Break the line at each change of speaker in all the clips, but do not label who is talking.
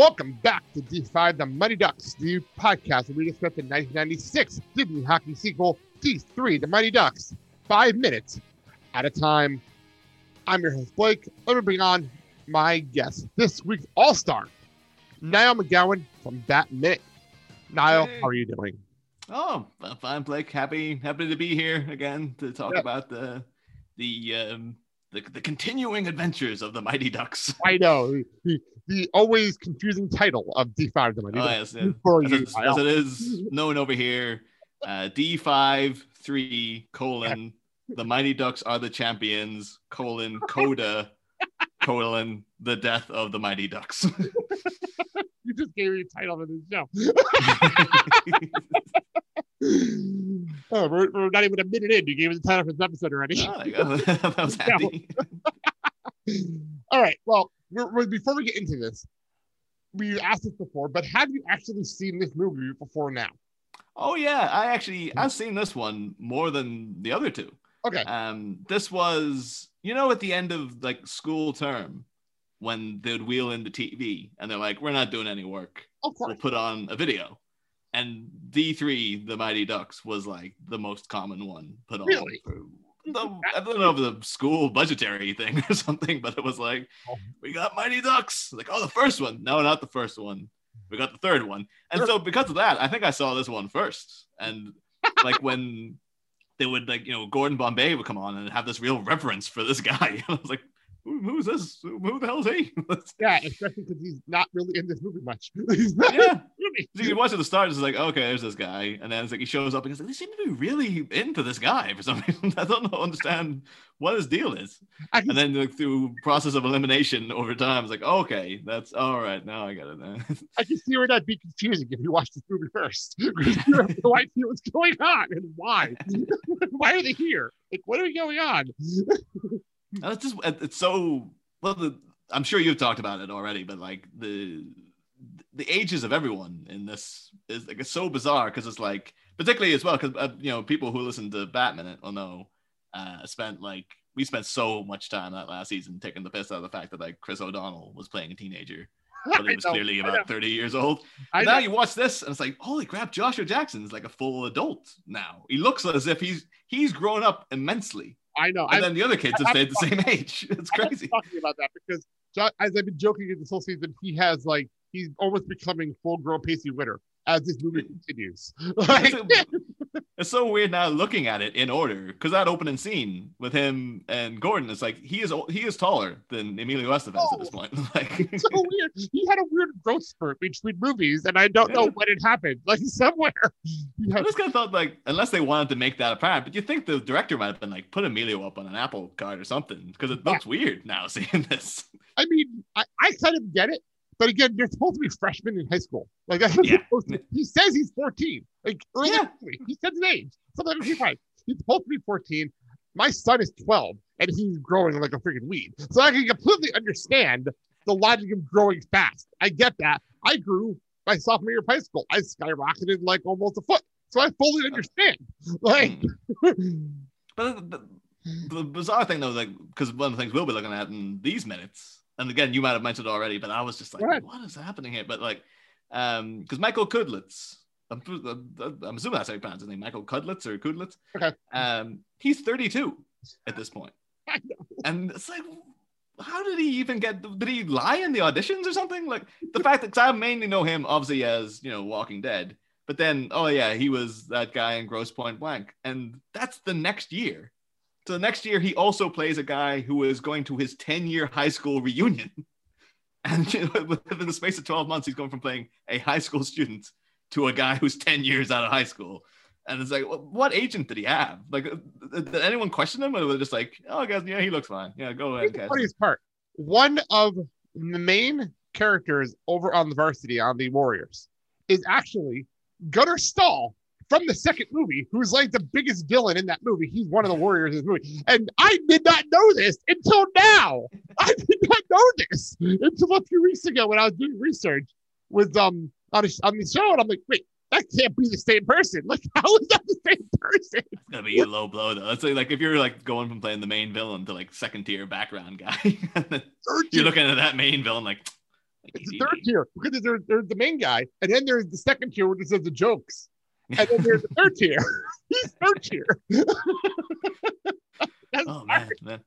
welcome back to D5 The Mighty Ducks, the podcast where we discuss the 1996 Disney hockey sequel, D3 The Mighty Ducks, five minutes at a time. I'm your host, Blake. Let me bring on my guest, this week's All Star, Niall McGowan from Bat Minute. Niall,
Hey.
how are you doing?
Oh, I'm fine, Blake. Happy, happy to be here again to talk
Yeah.
about the, the, um, the, the continuing adventures of the Mighty Ducks.
I know the, always confusing title of D5 The Mighty
Oh,
Ducks.
yes, yeah.
For
as,
you,
it- as it is known over here. Uh, D5 three colon the Mighty Ducks are the champions colon Coda colon the death of the Mighty Ducks.
You just gave me a title for this show. oh, we're, we're not even a minute in. You gave us the title for this episode already.
Oh, there you go. that was happy.
All right. Well, we're, we're- before we get into this, we asked this before, but have you actually seen this movie before now?
Oh yeah, I actually I've seen this one more than the other two.
Okay.
Um, this was, you know, at the end of like school term when they'd wheel in the TV and they're like, we're not doing any work.
Of course.
We'll put on a video. And D3, the Mighty Ducks, was like the most common one put on.
Really?
for- the- I don't know if the school budgetary thing or something, but it was like,
Oh.
we got Mighty Ducks. Like, oh, the first one. No, not the first one. We got the third one. And so because of that, I think I saw this one first. And like when they would like, you know, Gordon Bombay would come on and have this real reverence for this guy. I was like, who, who's this? Who, the hell is he?
Yeah, especially because he's not really in this movie much. he's not
yeah.
in the movie.
So you watch at the start, it's like, okay, there's this guy. And then it's like he shows up and he's like, they seem to be really into this guy for some reason. I don't know, understand what his deal is. And then like, through process of elimination over time, it's like, okay, that's all right. Now I got it.
I can see where that'd be confusing if you watch this movie first. Because you have no idea what's going on and why. why are they here? Like, what are we going on?
And it's just it's so well. The, I'm sure you've talked about it already, but like the the ages of everyone in this is like it's so bizarre because it's like particularly as well because uh, you know people who listen to Bat Minute will know uh, spent like we spent so much time that last season taking the piss out of the fact that like Chris O'Donnell was playing a teenager, but he was
know,
clearly about 30 years old. And now
know.
you watch this and it's like, holy crap, Joshua Jackson's like a full adult now. He looks as if he's he's grown up immensely.
I know.
And
I,
then the other kids have stayed the same age. It's
I'm
crazy.
talking about that because as I've been joking in this whole season, he has like he's almost becoming full grown Pacey Witter as this movie continues. Like,
it's so weird now looking at it in order because that opening scene with him and Gordon is like he is he is taller than Emilio Estevez at this point. Like
it's so weird. He had a weird growth spurt between movies, and I don't know
Yeah.
when it happened. Like somewhere, he
I just kind of thought like unless they wanted to make that apparent, but you think the director might have been like put Emilio up on an Apple card or something because it looks weird now seeing this.
I mean, I, I kind of get it, but again, you're supposed to be freshmen in high school. Like that's what
Yeah.
supposed to- he says he's 14. Like early
Yeah.
in the movie, he says his age. Sometimes he's right. He's supposed to be 14. My son is 12, and he's growing like a freaking weed. So I can completely understand the logic of growing fast. I get that. I grew my sophomore year of high school. I skyrocketed like almost a foot. So I fully understand. Like, hmm.
But the, the, the bizarre thing though, like because one of the things we'll be looking at in these minutes, and again, you might have mentioned already, but I was just like,
ahead.
what is happening here? But like, um, because Michael Kudlitz, I'm, I'm assuming that's how you pronounce his name, Michael Kudlitz or Kudlitz.
Okay.
Um, he's 32 at this point. And it's like, how did he even get? Did he lie in the auditions or something? Like the fact that I mainly know him obviously as you know Walking Dead, but then oh yeah, he was that guy in Grosse Pointe Blank, and that's the next year. So the next year he also plays a guy who is going to his 10 year high school reunion. And you know, within the space of 12 months, he's going from playing a high school student to a guy who's 10 years out of high school. And it's like, what agent did he have? Like, uh, did anyone question him? Or was it just like, oh, guys, yeah, he looks fine. Yeah, go
Here's
ahead,
the funniest part. One of the main characters over on the varsity on the Warriors is actually Gunnar Stahl from the second movie, who's like the biggest villain in that movie. He's one of the Warriors in this movie. And I did not know this until now. I did not know this until a few weeks ago when I was doing research with um on, a, on the show. And I'm like, wait, that can't be the same person. Like, how is that the same person?
It's gonna be a low blow though. It's like, like if you're like going from playing the main villain to like second tier background guy, and then
Third
you're looking at that main villain like, like,
It's the third tier because there's, there's the main guy, and then there's the second tier which is the jokes, and then there's the third tier. He's third tier.
Oh man, man.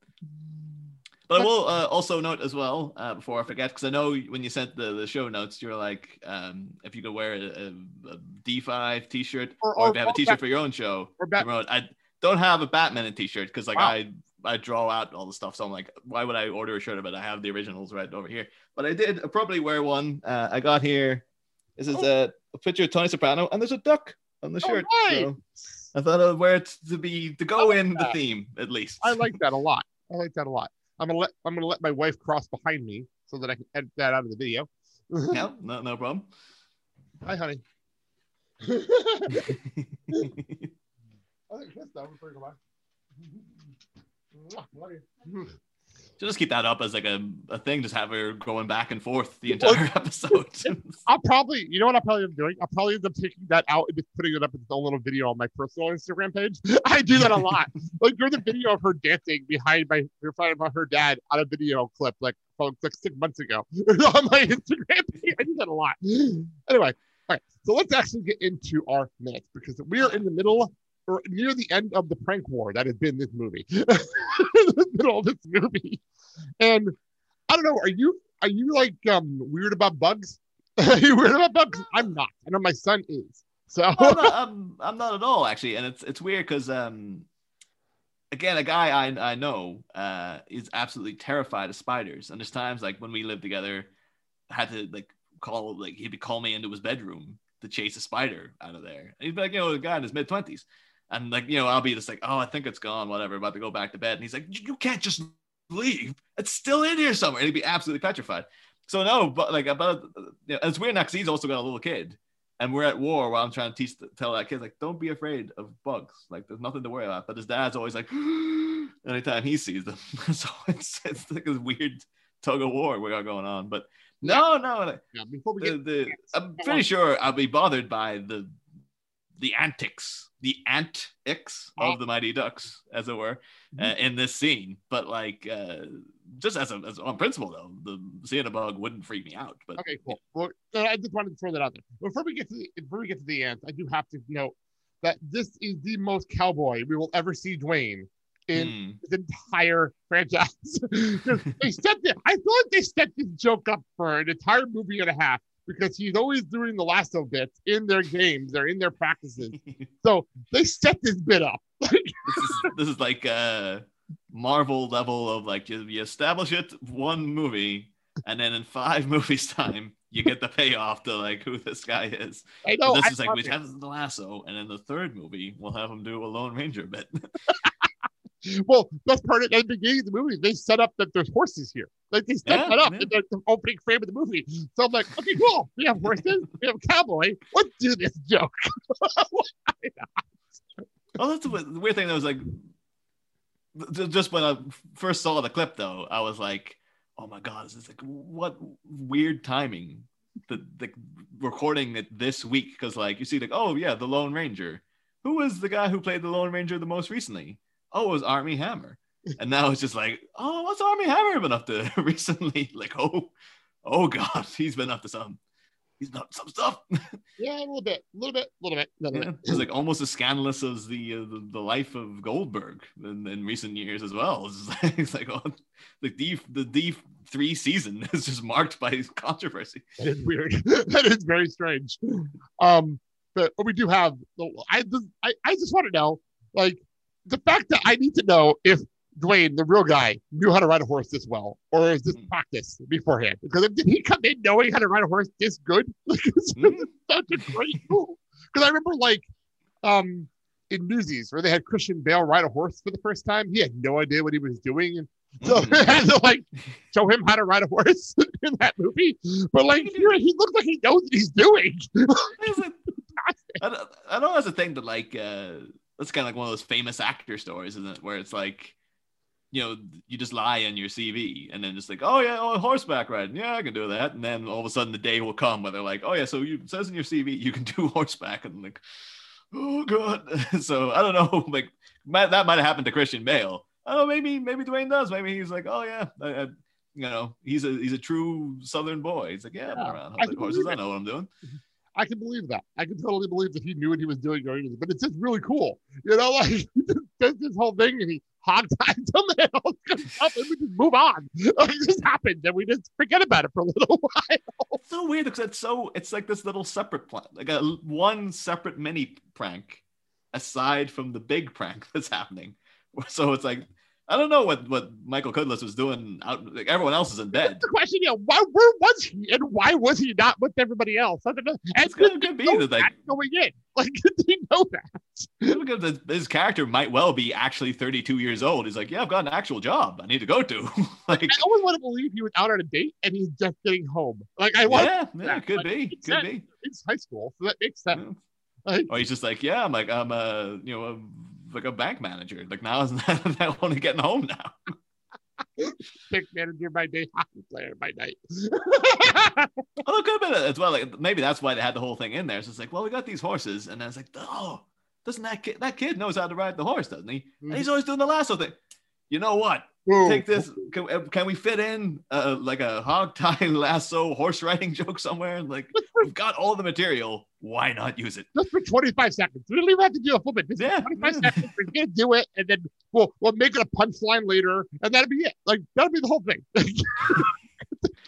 But I will uh, also note as well uh, before I forget, because I know when you sent the, the show notes, you were like, um, if you could wear a, a, a D5 T-shirt,
Or-
or,
or-
if you have a T-shirt
Bat-
for your own show,
or Bat-
wrote, I don't have a Bat Minute T-shirt because like
Wow.
I I draw out all the stuff, so I'm like, why would I order a shirt of it? I have the originals right over here. But I did probably wear one. Uh, I got here. This is a, a picture of Tony Soprano, and there's a duck on the
Oh,
shirt.
nice.
So I thought I'd wear it to be to go
like
in the theme at least.
I like that a lot. I like that a lot. I'm gonna let I'm gonna let my wife cross behind me so that I can edit that out of the video.
no, no, no problem.
Hi, honey. I think that's that. Before you go by. Mwah.
So just keep that up as like a, a thing. Just have her going back and forth the entire episode.
I'll probably, you know what I'll probably end up doing? I'll probably end up taking that out and just putting it up as a little video on my personal Instagram page. I do that a lot. like there's a video of her dancing behind my behind her dad on a video clip like from like six months ago on my Instagram page. I do that a lot. Anyway, all right. So let's actually get into our minutes because we are in the middle near the end of the prank war that has been this movie. the middle of this movie. And I don't know, are you are you like um weird about bugs? Are you weird about bugs? I'm not. I know my son is. So
I'm, not, I'm, I'm not at all actually, and it's it's weird because um, again, a guy I I know uh is absolutely terrified of spiders, and there's times like when we lived together, I had to like call like he'd call me into his bedroom to chase a spider out of there, and he'd be like, you know, a guy in his mid twenties. And like, you know, I'll be just like, oh, I think it's gone, whatever, about to go back to bed. And he's like, you can't just leave. It's still in here somewhere. And he'd be absolutely petrified. So no, but like about uh, you know, it's weird now because he's also got a little kid, and we're at war while I'm trying to teach tell that kid like don't be afraid of bugs. Like there's nothing to worry about. But his dad's always like anytime he sees them. so it's it's like a weird tug of war we got going on. But no, no, like,
yeah, before we
the, the I'm pretty sure I'll be bothered by the the antics, the antics of the Mighty Ducks, as it were, uh, in this scene. But like, uh, just as a as on principle though, the seeing a bug wouldn't freak me out. But
Okay, cool. Well, uh, I just wanted to throw that out there. Before we get to the before we get to the end, I do have to note that this is the most cowboy we will ever see Dwayne in his entire franchise. they the, I feel like they set this joke up for an entire movie and a half because he's always doing the lasso bits in their games or in their practices. So they set this bit up.
This is this is like a Marvel level of like you, you establish it one movie, and then in five movies time you get the payoff to like who this guy is.
I know.
this
I
is like we have the lasso, and in the third movie we'll have him do a Lone Ranger bit.
Well, that's part of at the beginning of the movie. They set up that there's horses here. Like they set
Yeah,
that up in the, the opening frame of the movie. So I'm like, okay, cool. We have horses. we have a cowboy. Let's do this joke.
Oh, that's the weird thing. That was like, just when I first saw the clip, though, I was like, "Oh my god, this is like what weird timing." The, the recording it this week because like you see like oh yeah the Lone Ranger who was the guy who played the Lone Ranger the most recently oh it was Armie Hammer and now it's just like oh what's Armie Hammer been up to recently like oh oh god he's been up to something he's done some stuff.
Yeah, a little bit, a little bit, a little bit. a little
Yeah,
bit.
it's like almost as scandalous as the uh, the, the life of Goldberg in, in recent years as well. It's like, it's like oh, the D the D three season is just marked by controversy.
That is weird. that is very strange. Um, but we do have. I I, I just want to know, like, the fact that I need to know if Dwayne, the real guy, knew how to ride a horse this well, or is this
Mm.
practice beforehand? Because did he come in knowing how to ride a horse this good? Like, it's
Mm.
such a great move. Because I remember, like, um, in Newsies where they had Christian Bale ride a horse for the first time, he had no idea what he was doing, and so
Mm.
they had to like show him how to ride a horse in that movie. But like, here, he looks like he knows what he's doing.
I, don't- I know that's a thing that like uh that's kind of like one of those famous actor stories, isn't it? Where it's like, you know, you just lie in your CV and then just like, oh yeah, oh, horseback riding, yeah, I can do that. And then all of a sudden the day will come where they're like, oh yeah, so you says in your CV you can do horseback, and I'm like, oh god. so I don't know, like might, that might have happened to Christian Bale. Oh, maybe maybe Dwayne does. Maybe he's like, oh yeah, I, I, you know, he's a he's a true Southern boy. He's like, yeah, I've been
oh.
around
I
horses. I know what I'm doing. Mhm.
I can believe that. I can totally believe that he knew what he was doing going this. But it's just really cool. You know, like he does this whole thing and he hog ties them and kind and we just move on. It just happened and we just forget about it for a little while.
It's so weird because it's so it's like this little separate plan, like a one separate mini prank, aside from the big prank that's happening. So it's like I don't know what what Michael Kudlitz was doing out. Like everyone else is in bed.
the question, yeah, why, where was he and why was he not with everybody else? I don't know. And
It's could be that like
going in. Like, did he know that?
this- his character might well be actually 32 years old. He's like, yeah, I've got an actual job I need to go to. like,
I always want to believe he was out on a date and he's just getting home. Like, I want
yeah, yeah,
that.
could
Like,
be, could
sense.
be.
it's high school, so that makes sense.
Yeah.
Like,
Or he's just like, yeah, I'm like, I'm a, you know, a, like a bank manager. Like now, isn't that, that only getting home now?
pick manager by day, hockey player by night.
Although it could have been as well. Like maybe that's why they had the whole thing in there. So it's like, well, we got these horses, and then it's like, oh, doesn't that kid that kid knows how to ride the horse, doesn't he? And he's mm-hmm. always doing the lasso thing. You know what? Take this. Can, uh, can we fit in uh, like a hog tie lasso horse riding joke somewhere? Like we've got all the material. Why not use it?
just for 25 seconds. We don't even have to do a full bit. Just
Yeah,
25 seconds. We're gonna do it, and then we'll we'll make it a punchline later, and that'll be it. Like that'll be the whole thing.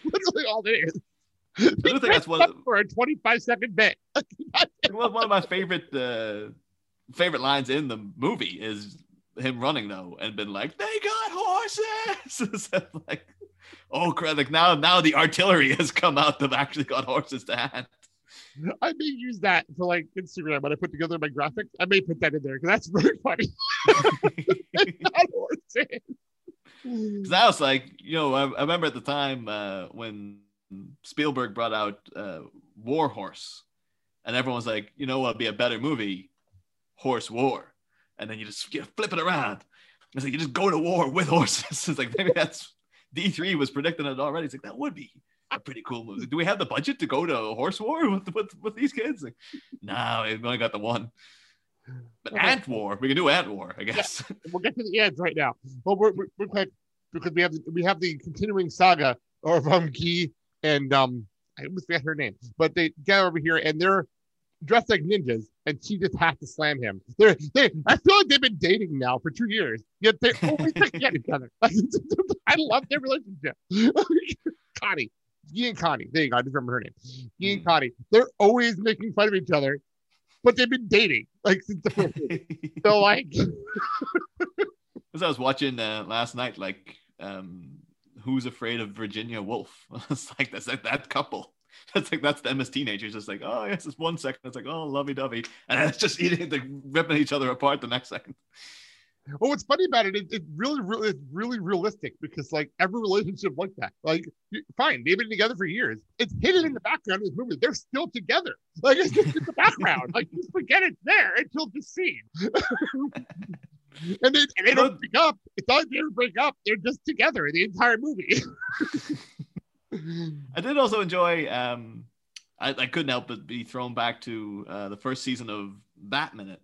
Literally all it is.
I do think that's one.
for a 25 second bit.
one one of my favorite uh, favorite lines in the movie is him running though and been like, "They got horses." Like, oh crap! Like now, now the artillery has come out. They've actually got horses to hand.
I may use that for like Instagram when I put together my graphics. I may put that in there because that's really funny.
Because I was like, you know, I, I remember at the time uh, when Spielberg brought out uh, War Horse, and everyone was like, you know what would be a better movie? Horse War. And then you just you flip it around. It's like you just go to war with horses. It's like maybe that's D3 was predicting it already. It's like that would be a pretty cool movie. Do we have the budget to go to a horse war with with, with these kids? Like, no, we've only got the one. But
Okay.
Ant War, we can do Ant War, I guess.
We'll get to the ends right now. Well, we're, we're, we're quick because we have the, we have the continuing saga of um Guy and um I almost forget her name, but they get over here and they're dressed like ninjas, and she just has to slam him. They're they I feel like they've been dating now for two years, yet they always at each other. I love their relationship. Connie. Guy and Connie. There you go. I just remember her name. Guy and
Hmm.
Connie. They're always making fun of each other, but they've been dating like since the first. So like
As I was watching uh, last night, like, um, who's afraid of Virginia Woolf? it's like that's like that couple. That's like that's them as teenagers. Just like, oh yes, it's one second. It's like, oh lovey dovey, and it's just eating, like ripping each other apart the next second.
Well, what's funny about it is it's really, really, it's really realistic because like every relationship like that, like fine, they've been together for years. It's hidden in the background of this movie. They're still together. Like it's just in the background. Like just forget it's there until the scene. and they and they don't break up. It's not like they break up. They're just together the entire movie.
I did also enjoy. Um, I, I couldn't help but be thrown back to uh, the first season of Bat Minute,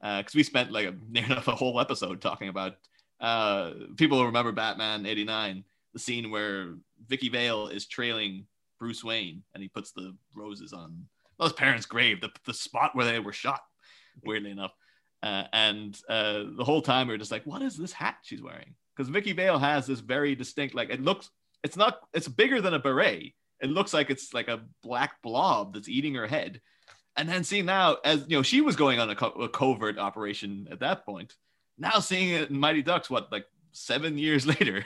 because we spent like a, near enough a whole episode talking about. Uh, people remember Batman '89, the scene where Vicki Vale is trailing Bruce Wayne, and he puts the roses on well, his parents' grave, the the spot where they were shot. Weirdly enough, uh, and uh, the whole time we are just like, what is this hat she's wearing? Because Vicki Vale has this very distinct, like it looks. It's not. It's bigger than a beret. It looks like it's like a black blob that's eating her head. And then seeing now, as you know, she was going on a, co- a covert operation at that point. Now seeing it in Mighty Ducks, what like seven years later,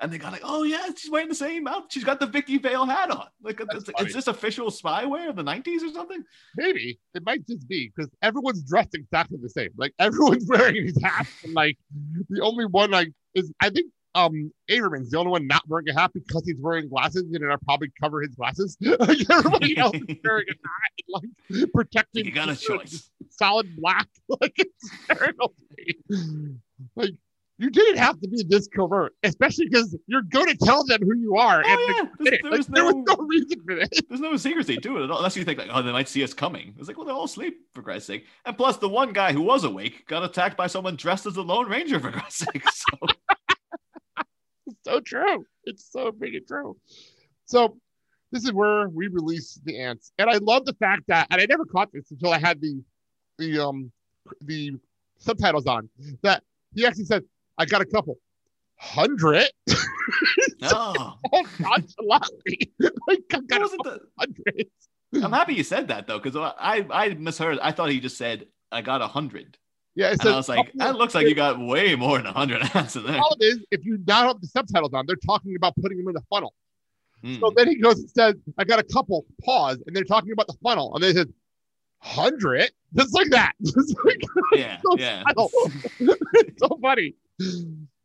and they got like, oh yeah, she's wearing the same outfit. She's got the Vicki Vale hat on. Like, is, is this official spyware of the '90s or something?
Maybe it might just be because everyone's dressed exactly the same. Like everyone's wearing these hats, and like the only one like is I think um Averman's the only one not wearing a hat because he's wearing glasses and it'll probably cover his glasses. everybody else is wearing a hat, like protecting.
You got a choice.
Solid black, like it's to. Like you didn't have to be this covert, especially because you're going to tell them who you are.
Oh,
and
yeah.
like,
There's-
like,
there was
there was
no-
no reason for this.
There's no secrecy to it at all, unless you think like, oh, they might see us coming. It's like, well, they're all asleep for Christ's sake. And plus, the one guy who was awake got attacked by someone dressed as the Lone Ranger for Christ's sake. So
so true. It's so freaking true. So this is where we release the ants, and I love the fact that, and I never caught this until I had the the um the subtitles on. That he actually said, "I got a couple hundred
no,
all nonchalantly. like I got
that
a
wasn't
couple
the.
hundred.
I'm happy you said that though, because I I misheard. I thought he just said I got a hundred,
Yeah, it
and I was like, that looks like you got way more than a hundred answer there.
All it is, if you now have the subtitles on, they're talking about putting them in the funnel.
Hmm.
So then he goes and says, I got a couple, pause, and they're talking about the funnel. And they said, 100? Just like that. Just like,
yeah,
so
yeah.
it's so funny.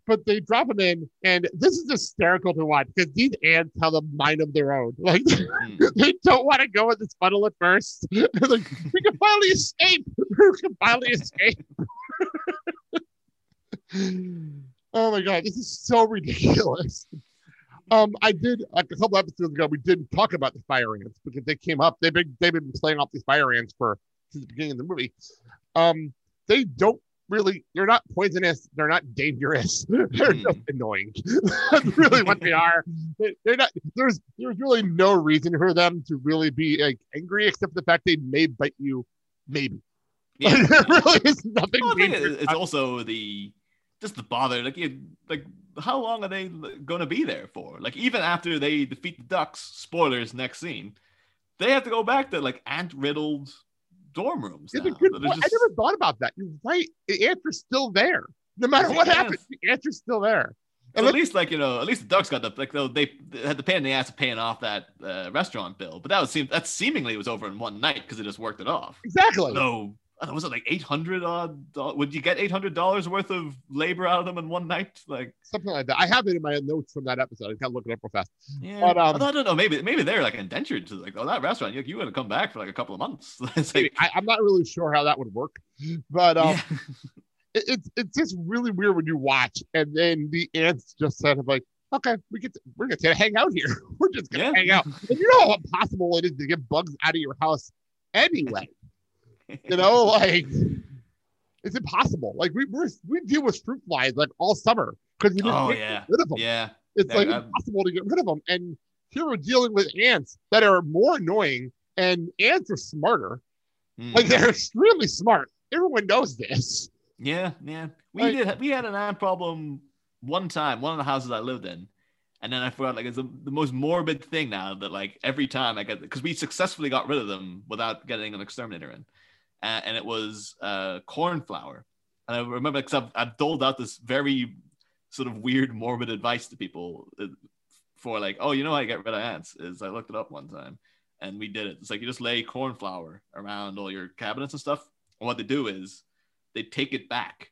But they drop them in, and this is hysterical to watch because these ants have a mind of their own. Like,
Hmm.
they don't want to go in this funnel at first. They're like, we can finally escape. We can finally escape. oh my god, this is so ridiculous. Um, I did like a couple episodes ago. We didn't talk about the fire ants because they came up. They've been they've been playing off these fire ants for since the beginning of the movie. Um, they don't really. They're not poisonous. They're not dangerous. They're
Hmm.
just annoying. That's really what they are. They- They're not. There's there's really no reason for them to really be like angry except the fact they may bite you. Maybe.
yeah.
there really is nothing.
Well, I think it's also the just the bother. Like, you, like how long are they going to be there for? Like, even after they defeat the Ducks, spoilers next scene, they have to go back to like ant riddled dorm rooms.
It's a good point.
just-
I never thought about that. You're right. The answer's still there. No matter what
Yes.
happens, the answer's still there.
So at least like you know, at least the Ducks got the like though they, had the pain in the ass of paying off that uh, restaurant bill, but that was seem that seemingly was over in one night because it just worked it off.
exactly.
So don't know, was it like eight hundred odd? Would you get eight hundred dollars worth of labor out of them in one night? Like,
Something like that. I have it in my notes from that episode. I gotta look it up real fast.
yeah,
But, um,
I don't know. Maybe maybe they're like indentured to like oh that restaurant. You you got to come back for like a couple of months. it's like
I, I'm not really sure how that would work, but um,
yeah.
it, it's it's just really weird when you watch, and then the ants just said, of like, okay, we get to, we're gonna hang out here. We're just gonna
Yeah.
hang out. And you know how impossible it is to get bugs out of your house anyway. You know, like it's impossible. Like we we're, we deal with fruit flies like all summer because we just
Oh, yeah.
get rid of them.
yeah.
It's like
I'm-
impossible to get rid of them. And here we're dealing with ants that are more annoying, and ants are smarter.
Mm.
Like they're extremely smart. Everyone knows this.
Yeah, yeah. We
Like-
did. We had an ant problem one time, one of the houses I lived in, and then I forgot. Like it's the, the most morbid thing now that like every time I get because we successfully got rid of them without getting an exterminator in, and it was uh, flour, And I remember because I've, I've doled out this very sort of weird morbid advice to people uh, for like, oh, you know how you get rid of ants is I looked it up one time and we did it. It's like you just lay corn flour around all your cabinets and stuff. And what they do is they take it back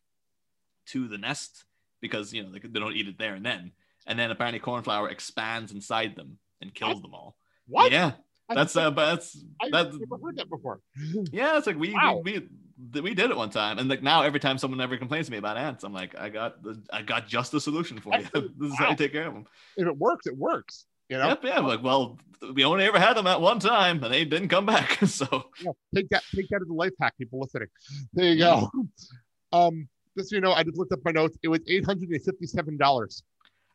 to the nest because you know they, they don't eat it there and then. And then apparently cornflour expands inside them and kills them all.
What?
Yeah,
I-
that's uh, but that's
I've
that's
never heard that before.
yeah. It's like we,
Wow.
we we we did it one time, and like now every time someone ever complains to me about ants, I'm like, I got the I got just the solution for you. this is how
Wow.
you take care of them.
If it works, it works. You know,
Yep, yeah. I'm like, well, we only ever had them at one time, and they didn't come back. so
Yeah, take that take that as a life hack, people listening. There you go. Um, just so you know, I just looked up my notes. It was eight hundred and fifty-seven dollars.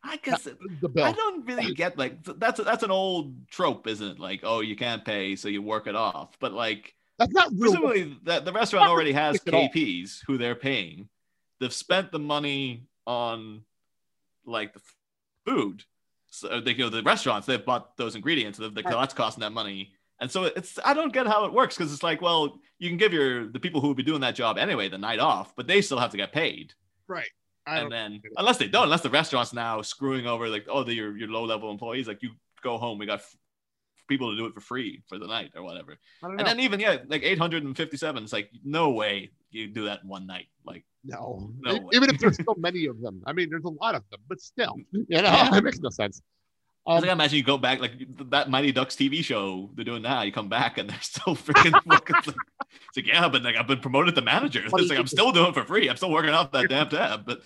I guess it,
The bill.
I don't really get like th- that's that's an old trope, isn't it? Like, oh, you can't pay, so you work it off. But like,
That's not real.
presumably that the restaurant already has
realistic at all.
KPs who they're paying. They've spent the money on like the food. So uh, they you know the restaurants they've bought those ingredients. They've, that's costing that money. And so it's I don't get how it works because it's like, well, you can give your the people who would be doing that job anyway the night off, but they still have to get paid.
Right. I
and then unless they don't, unless the restaurant's now screwing over like, oh, the, your your low level employees, like you go home, we got f- people to do it for free for the night or whatever.
I don't know.
And then even yeah, like 857, it's like no way you do that one night. Like
no.
No way.
Even if there's so many of them. I mean, there's a lot of them, but still, you know,
Yeah.
it makes no sense.
I
Um,
was like, imagine you go back like that Mighty Ducks TV show they're doing now. You come back and they're still freaking. it's, like, it's like yeah, but like I've been promoted to manager. It's like I'm still doing it for free. I'm still working off that damn tab. But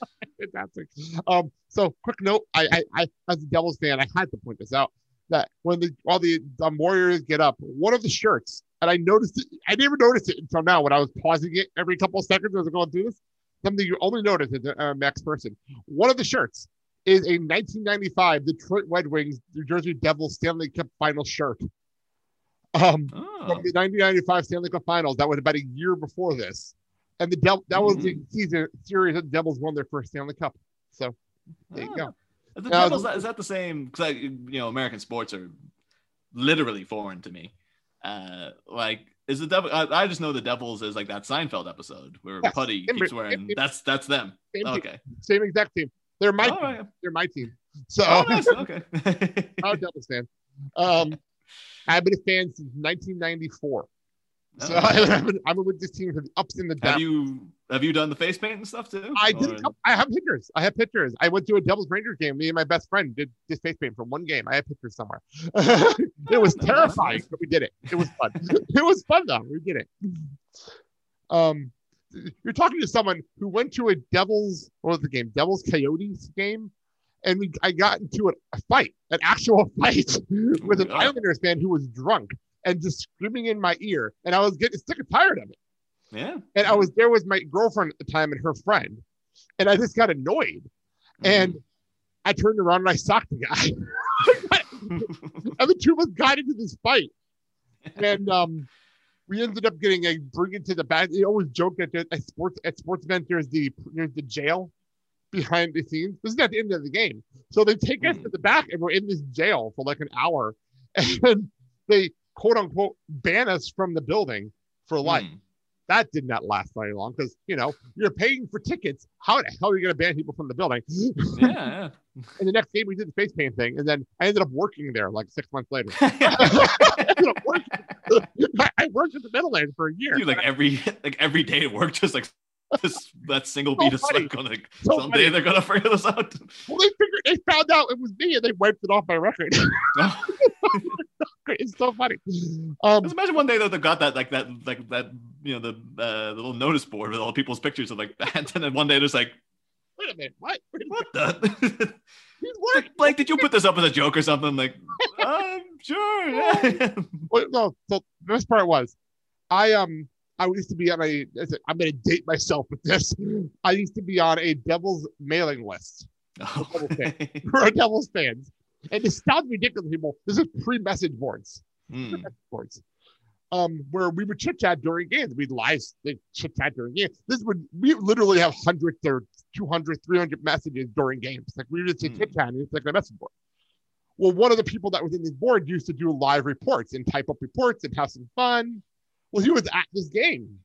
fantastic. Um, so quick note, I, I, I, as a Devils fan, I had to point this out that when the all the um, Warriors get up, one of the shirts, and I noticed it, I never noticed it until now when I was pausing it every couple of seconds as I going through this. Something you only notice as a uh, Max person. One of the shirts is a 1995 Detroit Red Wings New Jersey Devils Stanley Cup Final shirt. Um,
oh,
from the 1995 Stanley Cup Finals. That was about a year before this, and the Del- that was the season series that the Devils won their first Stanley Cup. So there you go.
The
Now,
Devils, is that the same? Because you know, American sports are literally foreign to me. Uh, like, is the devil? I, I just know the Devils is like that Seinfeld episode where
Yes.
Putty keeps wearing.
same-
That's that's them.
Same,
Okay.
same exact team. They're my
right.
they're my team. So
Oh, nice. Okay.
I'm a Devils fan. Um, I've been a fan since 1994. So
Oh.
I've been, I've been with this team for the ups and the downs.
have you have you done the face paint and stuff too?
I did.
Or-
I have pictures. I have pictures. I went to a Devils Rangers game. Me and my best friend did this face paint for one game. I have pictures somewhere. it was terrifying, but we did it. It was fun. it was fun though. We did it. Um, you're talking to someone who went to a Devils. What was the game? Devils Coyotes game, and we, I got into a, a fight, an actual fight with an. Islanders fan who was drunk and just screaming in my ear, and I was getting sick and tired of it
Yeah.
and I was there with my girlfriend at the time and her friend, and I just got annoyed, and I turned around and I socked the guy, and the two of us got into this fight, and um, we ended up getting a bring into the back. They always joke that at sports at sports event there's the there's the jail behind the scenes. This is at the end of the game, so they take us to the back and we're in this jail for like an hour, and they quote unquote ban us from the building for life
Mm.
That did not last very long because you know you're paying for tickets. How the hell are you going to ban people from the building?
Yeah.
And the next game we did the face paint thing, and then I ended up working there like six months later. I, working- I- worked at the Meadowlands for a year.
you like every like every day at work, just like this that single
So
beat of
funny.
sweat gonna
So
someday
funny.
they're gonna figure this out.
Well, they figured they found out it was me, and they wiped it off my record. It's so funny. Um,
Just imagine one day that they got that like that like that you know the uh, the little notice board with all people's pictures of like and then one day there's like
wait a minute, what? Wait a
what
minute.
the
He's working.
like, Blake, did you put this up as a joke or something? Like, I'm sure. Yeah.
Well, no, so the best part was, I um, I used to be on a. I'm going to date myself with this. I used to be on a Devils mailing list
Oh.
for Devils fans, and this sounds ridiculous, people. This is pre-message boards,
Hmm.
pre-message boards, um, where we would chit chat during games. We'd live chit chat during games. This would we literally have hundreds or 200, 300 messages during games. Like we would just
Hmm.
chit chat, and it's like a message board. Well, one of the people that was in this board used to do live reports and type up reports and have some fun. Well, he was at this game.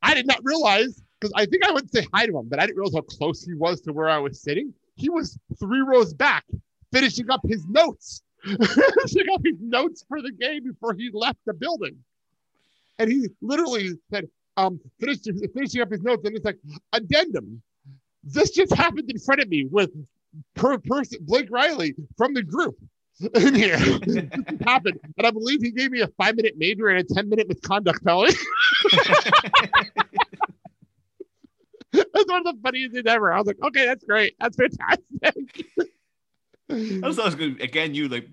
I did not realize because I think I would say hi to him, but I didn't realize how close he was to where I was sitting. He was three rows back, finishing up his notes, finishing up his notes for the game before he left the building. And he literally said, um, finished, finishing up his notes, and it's like, addendum. This just happened in front of me with per person Blake Riley from the group in here. Happened. And I believe he gave me a five minute major and a 10 minute misconduct penalty. That's one of the funniest things ever. I was like, okay, that's great. That's fantastic.
That sounds good. Again, you like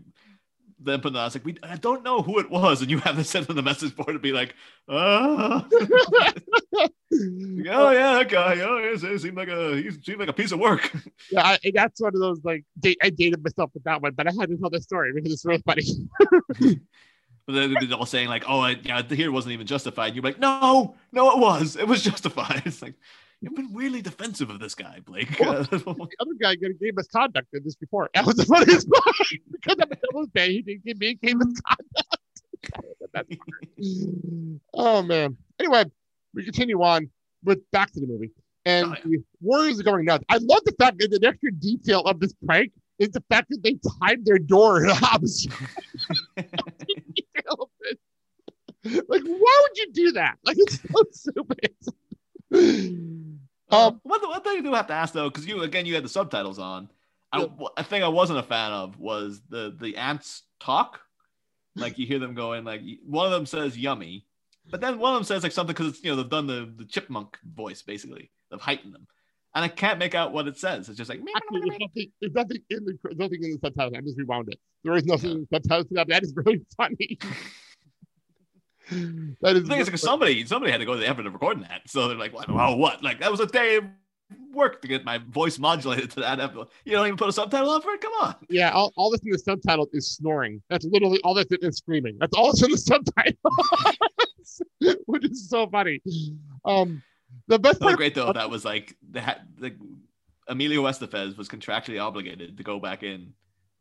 them putting on. It's like we I don't know who it was, and you have to send on the message board to be like, uh, oh yeah, that guy. Oh, yeah, he seemed like a he seemed like a piece of work.
Yeah, I, that's one of those like date, I dated myself with that one, but I had to tell the story because it's really funny.
But then they're all saying like, "Oh, I, yeah, here wasn't even justified." You're like, "No, no, it was. It was justified." It's like you've been really defensive of this guy, Blake.
Well, the other guy got a game misconduct in this before. That was the funniest part because I'm a double bang. He didn't give me game misconduct. oh man. Anyway, we continue on with back to the movie. And
Oh, yeah.
the Warriors are going nuts. I love the fact that the extra detail of this prank is the fact that they timed their door in the opposite detail of it. Like, why would you do that? Like, it's so stupid. Um,
one, one thing I do have to ask though, because you again you had the subtitles on. I,
Yeah.
I think I wasn't a fan of was the the ants talk. Like you hear them going like one of them says yummy, but then one of them says like something because it's you know they've done the the chipmunk voice basically they've heightened them, and I can't make out what it says. It's just like
Actually, there's nothing, there's nothing in the there's nothing in the subtitles. I just rewound it. There is nothing in the subtitles. to That That is really funny. that is
the thing is like somebody somebody had to go to the effort of recording that, so they're like, what? Well, what? Like that was a day of work to get my voice modulated to that. episode. You don't even put a subtitle on for it. Come on.
yeah. All, all that's in the subtitle is snoring. That's literally all that's in screaming. That's all that's in the subtitle, which is so funny. Um, the best part.
great though that was like the, ha- the Emilio Estevez was contractually obligated to go back in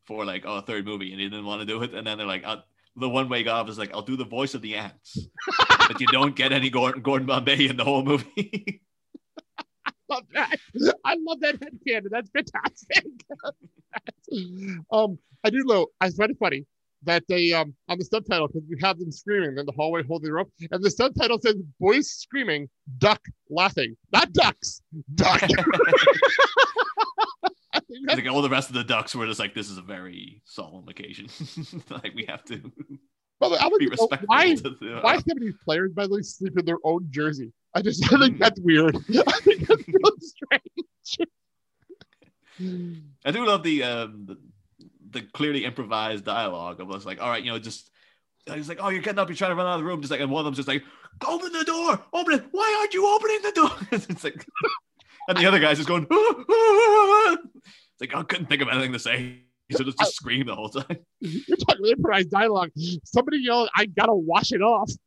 for like oh, a third movie and he didn't want to do it and then they're like uh, the one way got is like I'll do the voice of the ants but you don't get any Gordon, Gordon Bombay in the whole movie I
love that. I love that headcanon. That's fantastic. um, I do know. I find it funny that they um on the subtitle because you have them screaming in the hallway holding the rope, and the subtitle says "boys screaming, duck laughing," not ducks, duck. I think
It's like all the rest of the ducks were just like this is a very solemn occasion like we have to
But I would
be respectful
why
to the,
why some of these players by the way sleep in their own jersey. I just I think that's weird. I think that's really strange.
I do love the um the, the clearly improvised dialogue of us like, all right, you know, just he's like, oh, you're getting up, you're trying to run out of the room, just like, and one of them's just like, open the door, open it. Why aren't you opening the door? it's like, and the other guy's just going, "Ah, ah, ah, ah." It's like I couldn't think of anything to say. So just, just oh. scream the whole time.
You're talking improvised dialogue. Somebody yelled, "I gotta wash it off."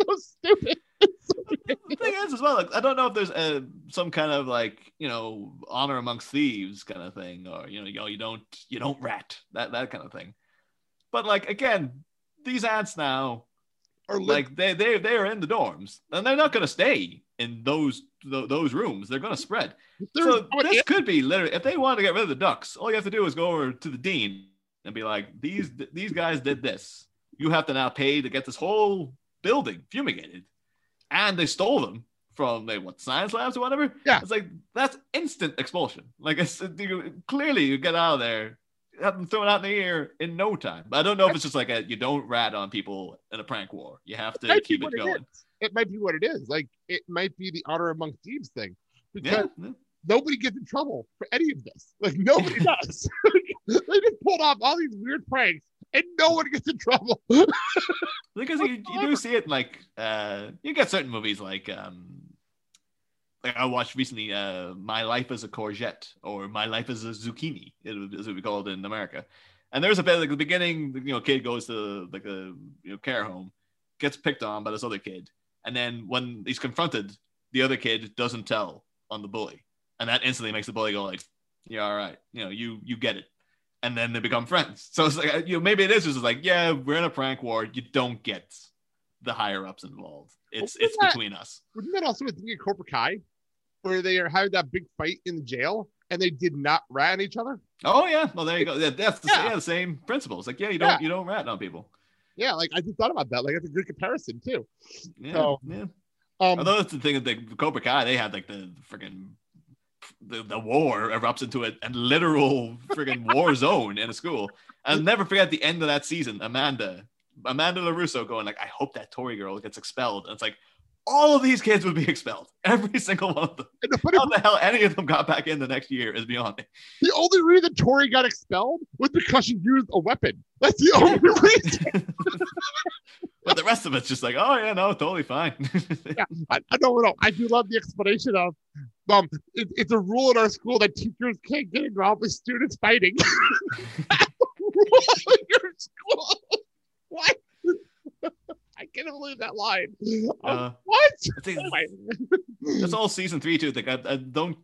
so stupid.
the thing is as well like, i don't know if there's a, some kind of like you know honor amongst thieves kind of thing or you know you, know, you don't you don't rat that that kind of thing but like again these ants now
are like,
like they they they're in the dorms and they're not going to stay in those th- those rooms. They're going to spread so this could be literally if they want to get rid of the ducks all you have to do is go over to the dean and be like these these guys did this. You have to now pay to get this whole building fumigated. And they stole them from like what science labs or whatever?
Yeah.
it's like that's instant expulsion. Like it's you, clearly you get out of there have them thrown out in the air in no time. But i don't know if it's just like a you don't rat on people in a prank war. You have to keep it
it
going.
is. It might be what it is. Like it might be the honor among thieves thing because
yeah,
nobody gets in trouble for any of this. Like nobody does. they just pulled off all these weird pranks and no one gets in trouble.
because you, you do see it like uh you get certain movies like um like I watched recently uh My Life as a Courgette or My Life as a Zucchini it was- as it would be called in America. And there's a bit like the beginning, you know, kid goes to like a you know care home, gets picked on by this other kid, and then when he's confronted, the other kid doesn't tell on the bully, and that instantly makes the bully go like, "Yeah, all right, you know, you you get it," and then they become friends. So it's like uh, you know maybe it is just like, yeah, we're in a prank war, you don't get the higher ups involved. It's
Well,
it's
that-
between us.
Wasn't that also a thing in Cobra Kai where they are having that big fight in the jail and they did not rat on each other?
Oh yeah, well there you go. Yeah, that's the,
Yeah.
yeah. the same principles. Like yeah, you don't
Yeah.
you don't rat on people.
Yeah, like I just thought about that. Like that's a good comparison too.
Yeah,
So-
yeah.
Um,
Although that's the thing with the Cobra Kai, they had like the freaking the, the war erupts into a, a literal freaking war zone in a school. I'll never forget the end of that season. Amanda, Amanda LaRusso going like, "I hope that Tory girl gets expelled." And it's like, all of these kids would be expelled. Every single one of them.
And the funny
How the hell any of them got back in the next year is beyond me.
The only reason Tory got expelled was because she used a weapon. That's the only reason.
But the rest of it's just like, oh yeah, no, totally fine.
yeah, I, I don't know. I do love the explanation of, um, it, it's a rule in our school that teachers can't get involved with students fighting. rule in your school. What? I can't believe that line.
Uh,
what?
I that's all season three too. Like I, I don't,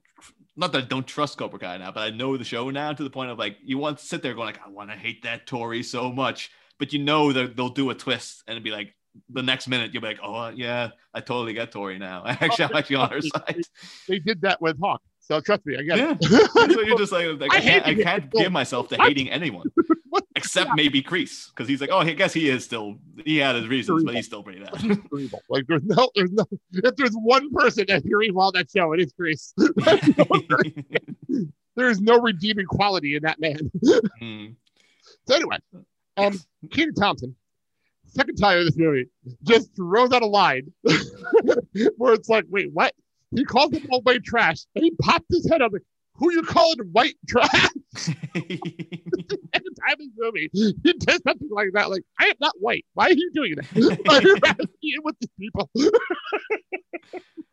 not that I don't trust Cobra Kai now, but I know the show now to the point of like you want to sit there going like, I want to hate that Tory so much, but you know that they'll do a twist and be like the next minute you'll be like, oh yeah, I totally get Tory now. Actually, I'm actually on her side.
They did that with Hawk. So trust me, I get
Yeah.
it.
so you're just like, like,
I
I, can't, I can't give myself to hating anyone except maybe Kreese because he's like, oh, I guess he is still he had his reasons, but he's still pretty bad.
Like there's no, there's no. If there's one person that's hearing well that show, it is Chris. there's no redeeming quality in that man.
Mm.
So anyway, um, Kenan Thompson, second time in this movie, just throws out a line where it's like, wait, what? He called them all white trash, and he popped his head up like, who you calling white trash? Time in this movie, he did something like that. Like, I am not white. Why are you doing that? Why are you being with these people?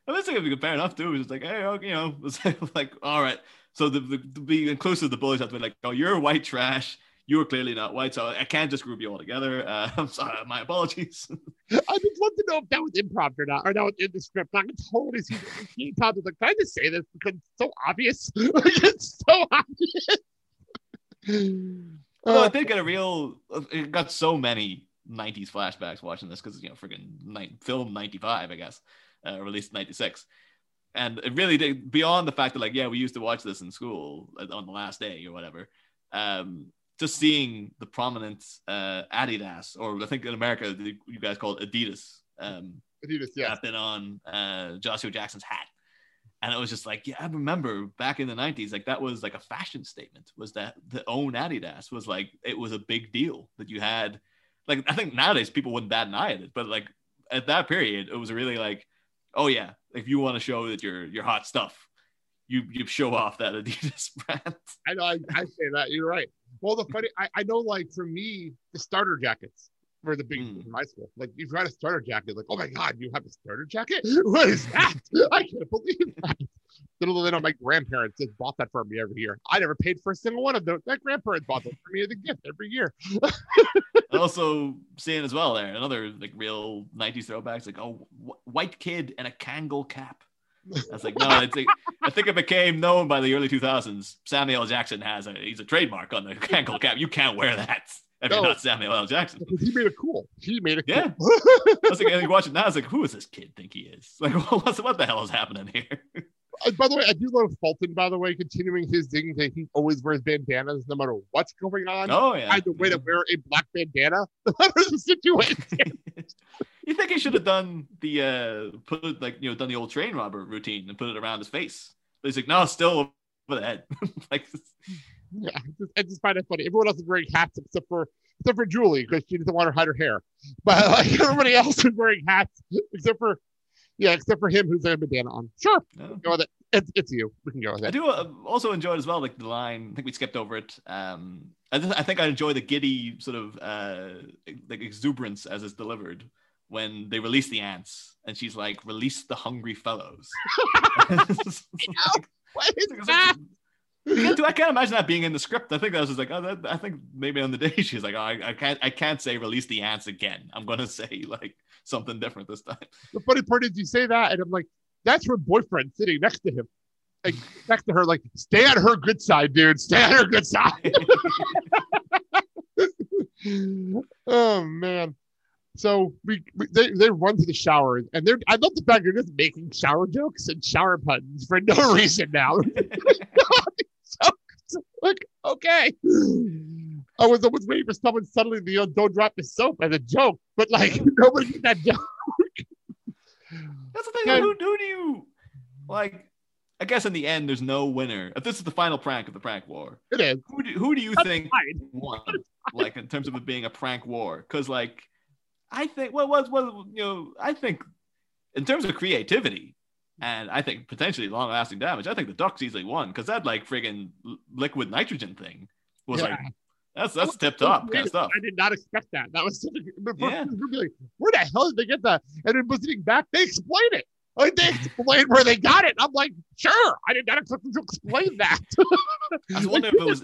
I was thinking fair enough too. It was just like, hey, you know, it's like, all right. So the, the to be inclusive, the bullies have to be like, oh, you're white trash. You were clearly not white, so I can't just group you all together. Uh, I'm sorry, my apologies.
I just want to know if that was improv or not, or that was in the script. I can totally see Kenan Thompson's like, can I just say this because it's so obvious? it's so obvious.
Well, I
Uh,
did get a real. It got so many '90s flashbacks watching this because you know, freaking ni- film '95, I guess, uh, released '96, and it really did. Beyond the fact that like, yeah, we used to watch this in school uh, on the last day or whatever. Um, just seeing the prominent uh, Adidas, or I think in America you guys call it Adidas, um,
Adidas, yeah.
been on uh, Joshua Jackson's hat. And it was just like, yeah, I remember back in the 90s, like that was like a fashion statement, was that the own Adidas was like, it was a big deal that you had. Like, I think nowadays people wouldn't bat an eye at it, but like at that period, it was really like, oh yeah, if you want to show that you're, you're hot stuff, you, you show off that Adidas brand.
I know. I, I say that. You're right. Well, the funny, I, I know, like for me, the starter jackets were the big
Mm.
in my school. Like, if you got a starter jacket, like, oh my god, you have a starter jacket? What is that? I can't believe that. Little do they know, my grandparents just bought that for me every year. I never paid for a single one of those. My grandparents bought them for me as a gift every year.
also seeing as well there another like real 90s throwbacks like oh wh- white kid and a Kangol cap I was like, no, I think I think it became known by the early 2000s. Samuel L. Jackson has a he's a trademark on the Kangol cap. You can't wear that if
No.
you're not Samuel L. Jackson.
He made it cool. He made it
Yeah.
cool.
I was like, you watch it now. I was like, who does this kid think he is? Like, what's what the hell is happening here?
Uh, by the way, I do love Fulton, by the way, continuing his thing that he always wears bandanas no matter what's going on.
Oh yeah.
Find a way to wear a black bandana no matter the situation.
You think he should have done the uh put like you know done the old train robber routine and put it around his face? But he's like, no, still over the head. like
Yeah, I just, find it funny. Everyone else is wearing hats except for except for Julie because she doesn't want to hide her hair. But like everybody else is wearing hats except for yeah, except for him who's got a bandana on. Sure,
no.
go with it. It's, it's you. We can go with it.
I do uh, also enjoy it as well, like the line. I think we skipped over it. Um, I, th- I think I enjoy the giddy sort of uh, like exuberance as it's delivered when they release the ants, and she's like, "Release the hungry fellows." It's like-
What is that?
I can't, I can't imagine that being in the script. I think that was just like, oh, that, I think maybe on the day she's like, oh, I, I can't, I can't say release the ants again. I'm gonna say like something different this time.
The funny part is you say that, and I'm like, that's her boyfriend sitting next to him. Like next to her, like, stay on her good side, dude. Stay on her good side. oh man. So we, we they, they run to the shower and they're I love the fact they're just making shower jokes and shower puns for no reason now. so, like, okay. I was almost waiting for someone suddenly to you know, don't drop the soap as a joke, but like nobody did that joke.
That's the thing.
Yeah.
Who, who do you like? I guess in the end, there's no winner. If this is the final prank of the prank war,
It is.
who do, who do you
That's
think
fine.
won? Like in terms of it being a prank war? Because like, I think well, was well, you know, I think in terms of creativity and I think potentially long lasting damage, I think the Ducks easily won because that like friggin' liquid nitrogen thing was
Yeah.
like that's that's tip top kind of stuff.
I did not expect that. That was such a
Yeah.
where the hell did they get that? And then proceeding back, they explained it. Like they explained where they got it. I'm like, sure, I did not expect them to explain that.
I was
Like,
if it was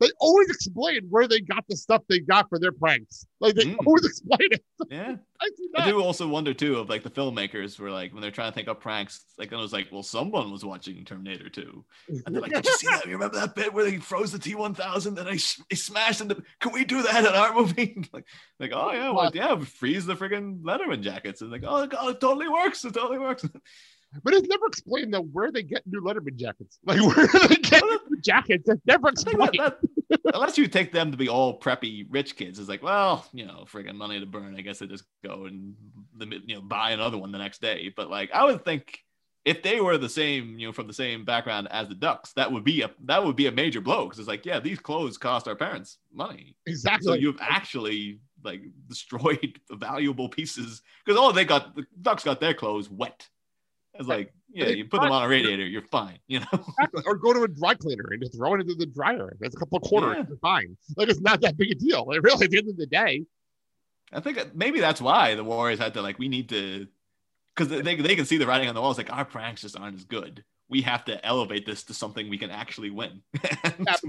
they always explain where they got the stuff they got for their pranks. Like they
Mm.
always explain it.
yeah.
I see
I do also wonder too of like the filmmakers were like when they're trying to think up pranks, like it was like, well, someone was watching Terminator 2. And they're like, Did you see that? You remember that bit where they froze the T one thousand and they smashed into can we do that in our movie? like, like, oh yeah, well, yeah, freeze the friggin' Letterman jackets. And like, oh god, it totally works. It totally works.
But it's never explained though where they get new Letterman jackets. Like where they get jackets? It's never
think that,
explained.
that, unless you take them to be all preppy rich kids, it's like, well, you know, friggin' money to burn. I guess they just go and you know buy another one the next day. But like, I would think if they were the same, you know, from the same background as the Ducks, that would be a that would be a major blow because it's like, yeah, these clothes cost our parents money,
Exactly.
so you've actually like destroyed valuable pieces because all they got the Ducks got their clothes wet. It's like, yeah, you put them on a radiator, you're fine, you know.
Exactly. Or go to a dry cleaner and just throw it into the dryer. That's a couple of quarters.
Yeah.
It's fine. Like it's not that big a deal. Like, really, at the end of the day,
I think maybe that's why the Warriors had to like we need to because they they can see the writing on the wall. It's like our pranks just aren't as good. We have to elevate this to something we can actually win.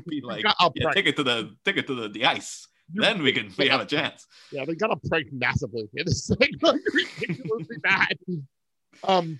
be like, yeah, take it to the take it to the, the ice.
You-
then we can we have a chance.
yeah, they got a prank massively. It is like ridiculously bad. Um,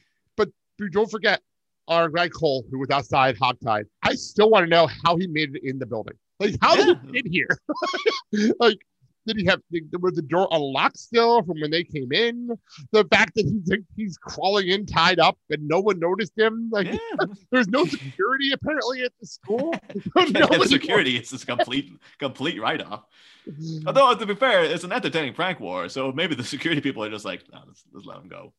don't forget our guy Cole, who was outside hogtied. I still want to know how he made it in the building. Like, how did he get here? like, did he have was the door unlocked still from when they came in? The fact that he's he's crawling in tied up and no one noticed him. Like,
Yeah,
there's no security apparently at the school. Nobody-
security is just complete complete write off. Although to be fair, it's an entertaining prank war, so maybe the security people are just like, no, let's, let's let them go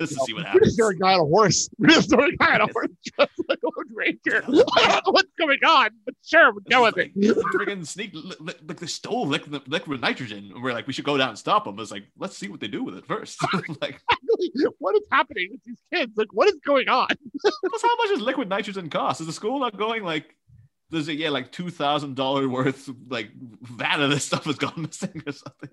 just to see what
We
happens.
just saw a guy on a horse. We just a guy on a horse just like a Lone Ranger. I don't know what's going on, but sure, we'll go with it.
Freaking sneak, li- li- like they stole liquid, liquid nitrogen. And we're like, we should go down and stop them. But it's like, let's see what they do with it first. like,
what is happening with these kids? Like, what is going on?
plus, how much does liquid nitrogen cost? Is the school not going like, does it, yeah, like two thousand dollar worth, like vat of this stuff has gone missing or something?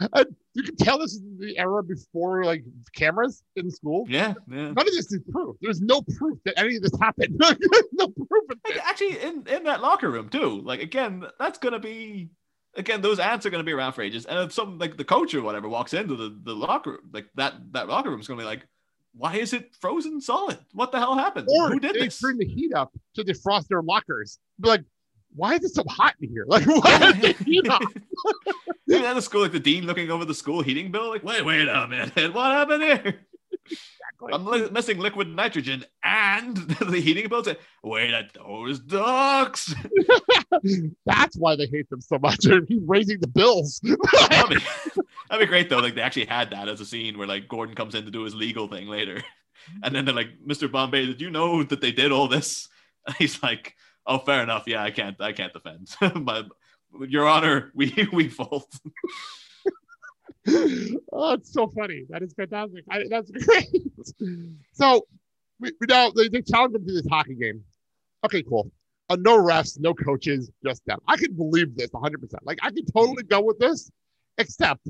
Uh, you can tell this is the era before like cameras in school.
Yeah, yeah.
None of this is proof. There's no proof that any of this happened. no proof of
Like,
this.
actually, in in that locker room too. Like again, that's gonna be. Again, those ants are going to be around for ages, and if some like the coach or whatever walks into the, the locker, like that that locker room is going to be like, why is it frozen solid? What the hell happened?
Or
Who did
they
this?
turn the heat up to defrost their lockers. Be like, why is it so hot in here? Like, why is the heat up?
At the school, like the dean looking over the school heating bill, like, wait, wait a minute, what happened here? I'm li- missing liquid nitrogen and the heating. Say, wait, at those ducks.
That's why they hate them so much. They're raising the bills.
that'd, be, that'd be great though. Like they actually had that as a scene where like Gordon comes in to do his legal thing later, and then they're like, "Mr. Bombay, did you know that they did all this?" And he's like, "Oh, fair enough. Yeah, I can't. I can't defend, but Your Honor, we we fault."
oh, it's so funny. That is fantastic. I, that's great. so we, we now they, they challenged them to this hockey game. Okay, cool. Uh, no refs, no coaches, just them. I could believe this 100%. Like, I could totally go with this, except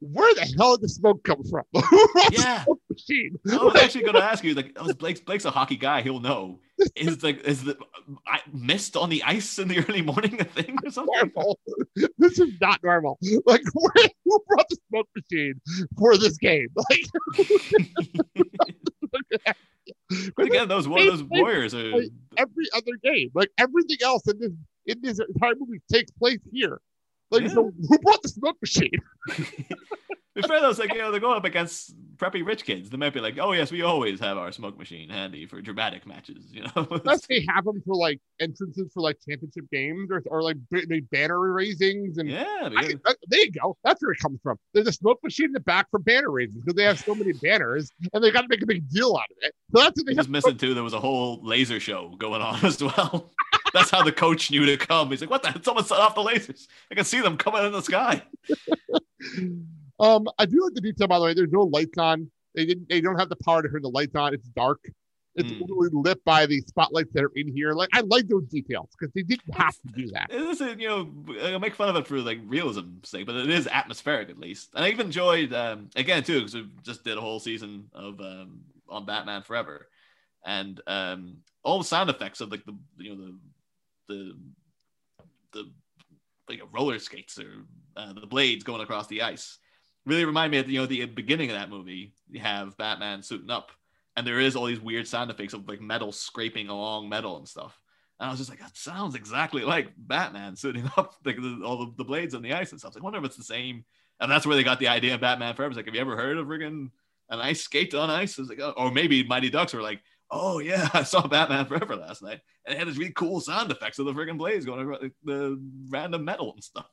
where the hell did the smoke come from? Who brought the
Yeah.
Machine?
I was actually going to ask you, like, oh, Blake's Blake's a hockey guy. He'll know. Is like is the I, mist on the ice in the early morning a thing or something?
normal. This is not normal. Like, where, who brought the smoke machine for this game? Like,
But again, those one those warriors are.
Every other game, like everything else in this in this entire movie takes place here. Like, so who brought the smoke machine?
Be fair though, it's like you know they're going up against preppy rich kids. They might be like, "Oh yes, we always have our smoke machine handy for dramatic matches." You know,
Unless they have them for like entrances for like championship games or, or like b- banner raisings and.
yeah.
I
because-
can- uh, there you go. That's where it comes from. There's a smoke machine in the back for banner raisings because they have so many banners and they got to make a big deal out of it. So that's what they
Just missing too. There was a whole laser show going on as well. That's how the coach knew to come. He's like, "What the? Hell? Someone set off the lasers. I can see them coming in the sky."
Um, I do like the detail by the way. There's no lights on They didn't. They don't have the power to turn the lights on. It's dark. It's
Mm.
literally lit by the spotlights that are in here. Like I like those details because they didn't have to do that.
It is, you know, I make fun of it for like realism sake, but it is atmospheric at least. And I even enjoyed, um, again too, because we just did a whole season of um, on Batman Forever, and um, all the sound effects of like the you know the the the like roller skates or uh, the blades going across the ice really remind me of you know the beginning of that movie. You have Batman suiting up, and there is all these weird sound effects of like metal scraping along metal and stuff. And I was just like, that sounds exactly like Batman sitting up like the, all the, the blades on the ice and stuff. I like, wonder if it's the same. And that's where they got the idea of Batman Forever. It's like, have you ever heard of friggin' an ice skate on ice? It's like, oh, or maybe Mighty Ducks were like, oh yeah, I saw Batman Forever last night, and it had this really cool sound effects of the friggin' blades going like, the random metal and stuff.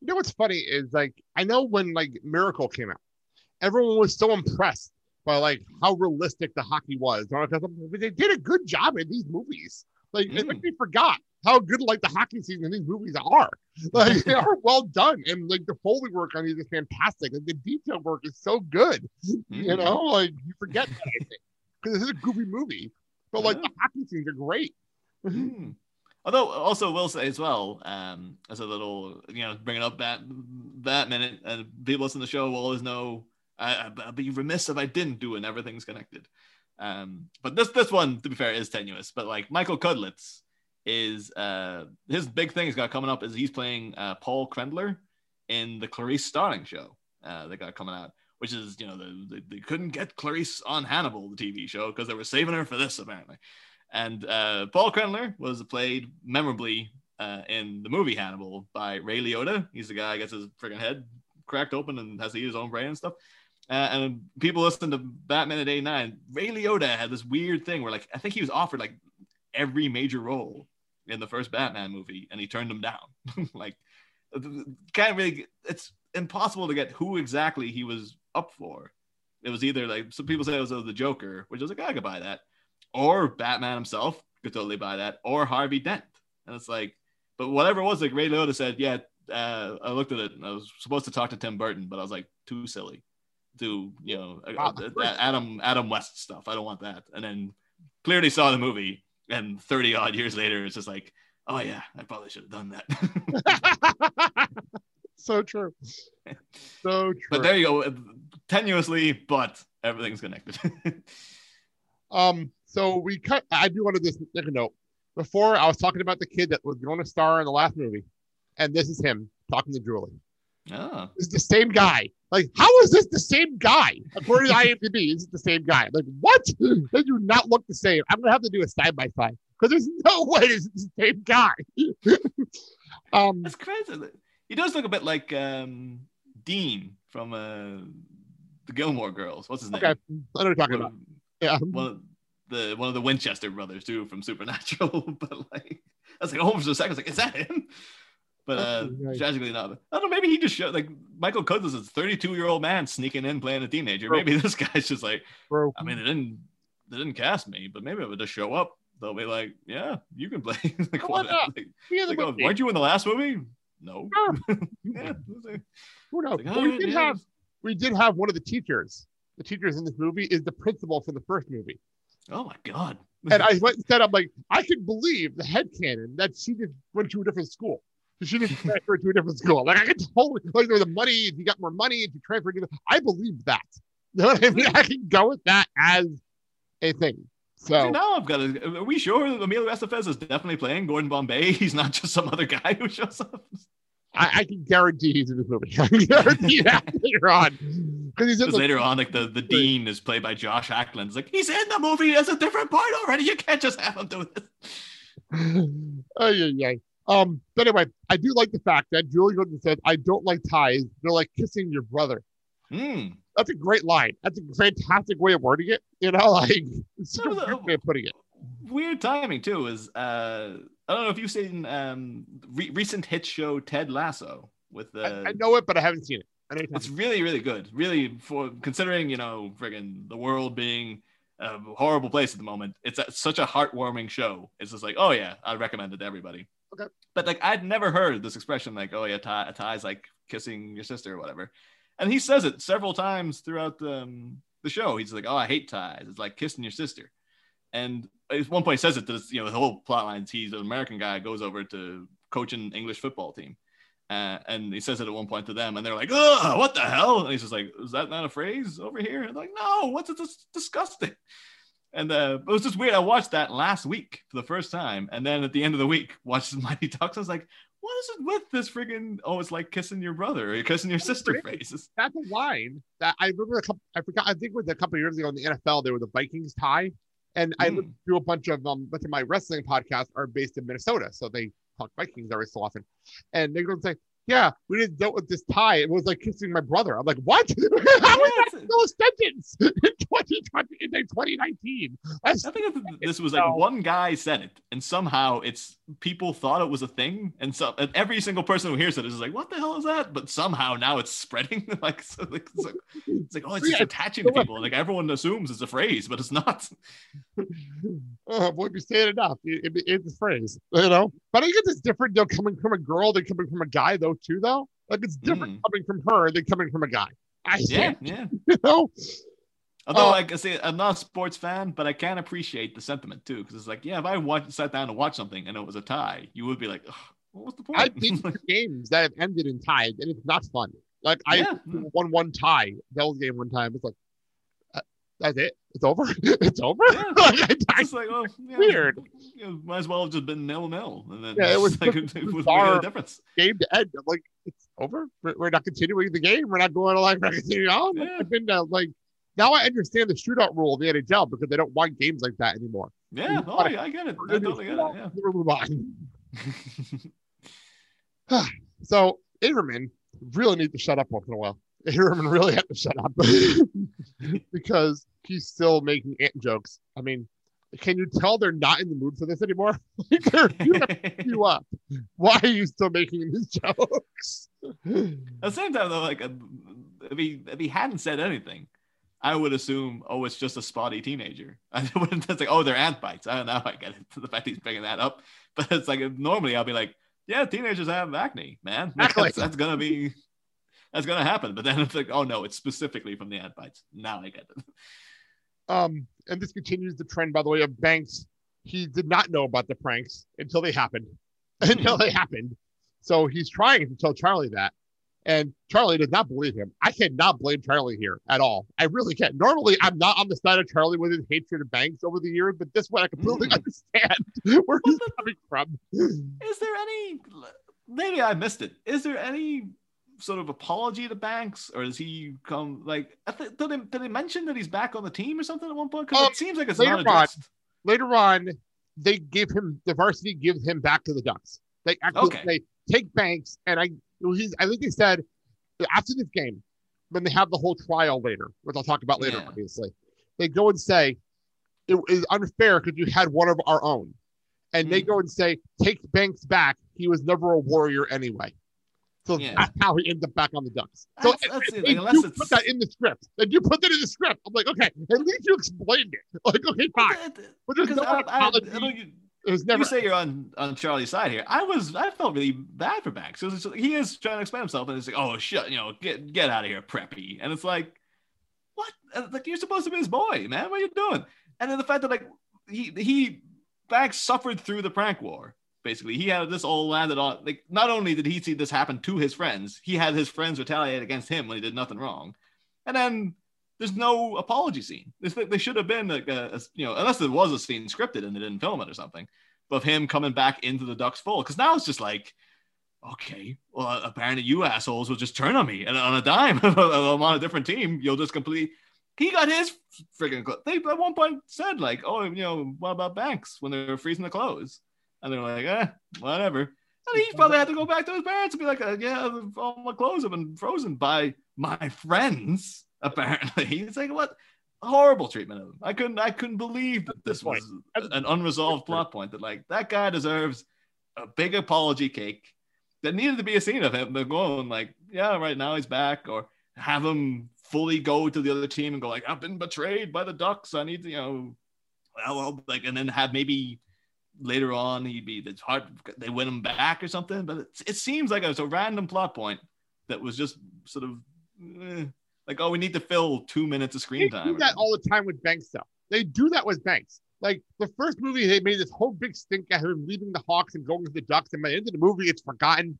You know what's funny is like I know when like Miracle came out, everyone was so impressed by like how realistic the hockey was. They did a good job in these movies. Like I think
Mm.
they forgot how good like the hockey scenes in these movies are. Like they are well done, and like the foley work on these is fantastic. Like the detail work is so good. You
Mm.
know, like you forget that I think because this is a goofy movie, but like
Yeah.
the hockey scenes are great.
Mm. Although, also will say as well, um, as a little, you know, bringing up that that minute, and people listen to the show will always know. I, I'd be remiss if I didn't do. And everything's connected. Um, but this this one, to be fair, is tenuous. But like Michael Cudlitz is uh his big thing he's got coming up is he's playing uh, Paul Krendler in the Clarice Starling show uh, that got coming out, which is you know the, the, they couldn't get Clarice on Hannibal, the TV show, because they were saving her for this apparently. And uh, Paul Krendler was played memorably uh, in the movie Hannibal by Ray Liotta. He's the guy who gets his freaking head cracked open and has to eat his own brain and stuff. Uh, and people listen to Batman at 89. Ray Liotta had this weird thing where, like, I think he was offered like every major role in the first Batman movie, and he turned them down. like, can't really. It's impossible to get who exactly he was up for. It was either like some people say it was the Joker, which was like I could buy that, or Batman himself could totally buy that, or Harvey Dent. And it's like, but whatever it was, like Ray Liotta said, yeah. Uh, I looked at it. and I was supposed to talk to Tim Burton, but I was like too silly to you know
Wow.
uh, uh, Adam Adam West stuff. I don't want that. And then clearly saw the movie, and thirty odd years later, it's just like, oh yeah, I probably should have done that.
so true. So true.
but there you go, tenuously, but everything's connected.
Um, so we cut. I do want to just make a note. Before I was talking about the kid that was going to star in the last movie, and this is him talking to Julie.
oh,
This is the same guy. Like, how is this the same guy? According to IMDb, is it the same guy? Like, what? They do not look the same. I'm gonna have to do a side by side because there's no way it's the same guy. um,
that's crazy. He does look a bit like um, Dean from uh, the Gilmore Girls. What's his name?
okay, I know what you're talking
One
about. Yeah,
one of the one of the Winchester brothers too from Supernatural. but like, I was like, oh, for a second, I was like, is that him? But uh,
right.
tragically not. I don't know. Maybe he just showed like Michael Cudlitz is a 32 year old man sneaking in playing a teenager.
Bro.
Maybe this guy's just like,
bro.
I mean, they didn't they didn't cast me, but maybe I would just show up. They'll be like, yeah, you can play. like, what?
not?
Like,
He is a
like, oh, weren't you in the last movie? No. Yeah. Like-
Who knows?
like, oh,
we did
yeah.
have we did have one of the teachers. The teachers in this movie is the principal for the first movie.
Oh my god.
And I went and said, I'm like, I can believe the head headcanon that she just went to a different school. She didn't transfer to a different school. Like I can totally like there was the money, if you got more money, if you transferred to I believe that. You know what I mean? I can go with that as a thing.
See,
So
now I've got to. Are we sure that Emilio Estevez is definitely playing Gordon Bombay? He's not just some other guy who shows up.
I, I can guarantee he's in this movie. I can guarantee that later on. Because the,
later on, like the, the dean is played by Joss Ackland. It's like he's in the movie as a different part already. You can't just have him do this.
oh yeah, yeah. Um, but anyway, I do like the fact that Julie Gordon said, I don't like ties. They're like kissing your brother.
Hmm.
That's a great line. That's a fantastic way of wording it. You know, like a
No,
weird way of putting it.
Weird timing too. Is uh, I don't know if you've seen um re- recent hit show Ted Lasso with the.
I, I know it, but I haven't seen it. I
It's really, really good. Really, for considering you know, friggin' the world being a horrible place at the moment, it's a, such a heartwarming show. It's just like, oh yeah, I recommend it to everybody.
Okay.
But like, I'd never heard this expression like, oh yeah, tie, a tie's like kissing your sister or whatever. And he says it several times throughout the um, the show. He's like, "Oh, I hate ties. It's like kissing your sister." And at one point, he says it to this, you know, the whole plot lines. He's an American guy, goes over to coach an English football team. Uh, and he says it at one point to them, and they're like, "Ugh, what the hell?" And he's just like, "Is that not a phrase over here?" And they're like, "No, what's it? This disgusting." And uh, it was just weird. I watched that last week for the first time, and then at the end of the week, watched Mighty Ducks. I was like, "What is it with this friggin' Oh, it's like kissing your brother or kissing your sister
Really?
phrases."
That's a line that I remember a couple. I forgot. I think it was a couple of years ago in the NFL. there was the Vikings tie, and I
Hmm.
do a bunch of um. Bunch of my wrestling podcasts are based in Minnesota, so they talk Vikings every so often, and they're going to say, "Yeah, we didn't dealt with this tie. It was like kissing my brother." I'm like, "What? How is that still a sentence 2020 in 2019?" That's
I think this was like one guy said it, and somehow it's people thought it was a thing, and so and every single person who hears it is like, "What the hell is that?" But somehow now it's spreading. like, so, like, it's like, it's like, oh, it's just
Yeah,
attaching to people. Like everyone assumes it's a phrase, but it's not.
oh, boy, if you say it enough, it, it, it's a phrase, you know. But I guess it's different though coming from a girl than coming from a guy though too though. Like it's different
Mm.
coming from her than coming from a guy. I
Yeah,
think,
yeah.
you know.
Although,
Oh.
like I say, I'm not a sports fan, but I can appreciate the sentiment too, because it's like, yeah, if I watched, sat down and watched something and it was a tie, you would be like, "Ugh, what was the point?
I've been to games that have ended in ties, and it's not fun. Like I
Yeah.
won one tie Devils game one time. It's like uh, that's it. It's over. it's over.
Yeah.
Like, I- I-
It's like, well, yeah,
Weird.
You know, might as well have just been nil nil, and then
Yeah, it was
like, it was a difference.
game to end. I'm like, it's over. We're, we're not continuing the game. We're not going to like we're continuing on.
Yeah.
I've been to, like now I understand the shootout rule of the NHL because they don't want games like that anymore.
Yeah, oh, yeah, I get it. I totally get it.
we're move on.
Yeah.
So Averman really need to shut up once in a while. Averman really had to shut up because he's still making ant jokes. I mean, can you tell they're not in the mood for this anymore? Like, they're you up. Why are you still making these jokes?
At the same time, though, like if he if he hadn't said anything, I would assume, oh, it's just a spotty teenager. I wouldn't it's like, oh, they're ant bites. I don't know. I get it. The fact he's bringing that up, but it's like normally I'll be like, yeah, teenagers have acne, man. That's, that's gonna be that's gonna happen. But then it's like, oh no, it's specifically from the ant bites. Now I get it.
Um, and this continues the trend, by the way, of Banks. He did not know about the pranks until they happened. until they happened. So he's trying to tell Charlie that. And Charlie did not believe him. I cannot blame Charlie here at all. I really can't. Normally, I'm not on the side of Charlie with his hatred of Banks over the years, but this one I completely
Mm.
understand where he's coming from.
Is there any? Maybe I missed it. Is there any sort of apology to Banks, or does he come like? I th- did, they, did they mention that he's back on the team or something at one point? Because
Um,
it seems like it's
later
not
on.
addressed.
Later on, they give him the varsity gives him back to the Ducks. They actually
Okay.
they take Banks, and I he's I think they said after this game, when they have the whole trial later, which I'll talk about later,
Yeah.
obviously, they go and say it is unfair because you had one of our own, and they
Hmm.
go and say take Banks back. He was never a warrior anyway. So
Yeah.
that's how he ends up back on the Ducks. So
That's- that's it.
they
Like, it's-
put that in the script. They do put that in the script. I'm like, okay, at least you explained it. Like, okay, fine. But there's no
I, I. I know you,
never
you say you're on on Charlie's side here. I was I felt really bad for Banks. 'Cause it's- he is trying to explain himself, and it's like, oh shit, you know, get get out of here, preppy. And it's like, what? Like you're supposed to be his boy, man. What are you doing? And then the fact that like he he Banks suffered through the prank war. Basically, he had this all landed on. Like, not only did he see this happen to his friends, he had his friends retaliate against him when he did nothing wrong. And then there's no apology scene. Like they should have been like a, a- you know, unless there was a scene scripted and they didn't film it or something, of him coming back into the Ducks fold. Because now it's just like, okay, well, apparently you assholes will just turn on me and on a dime. I'm on a different team. You'll just completely. He got his freaking. They at one point said like, oh, you know, what about Banks when they were freezing the clothes? And they're like, eh, whatever. And he probably had to go back to his parents and be like, uh, yeah, all my clothes have been frozen by my friends. Apparently, He's like what horrible treatment of him. I couldn't, I couldn't believe that this was an unresolved plot point. That like that guy deserves a big apology cake. that needed to be a scene of him going like, yeah, right now he's back, or have him fully go to the other team and go like, I've been betrayed by the Ducks. I need to, you know, well, well like, and then have maybe later on he'd be it's hard they win him back or something but it, it seems like it was a random plot point that was just sort of eh. Like, oh, we need to fill two minutes of
They
screen time.
do that all the time with Banks stuff. They do that with Banks. Like the first movie, they made this whole big stink at him leaving the Hawks and going to the Ducks, and by the end of the movie, it's forgotten.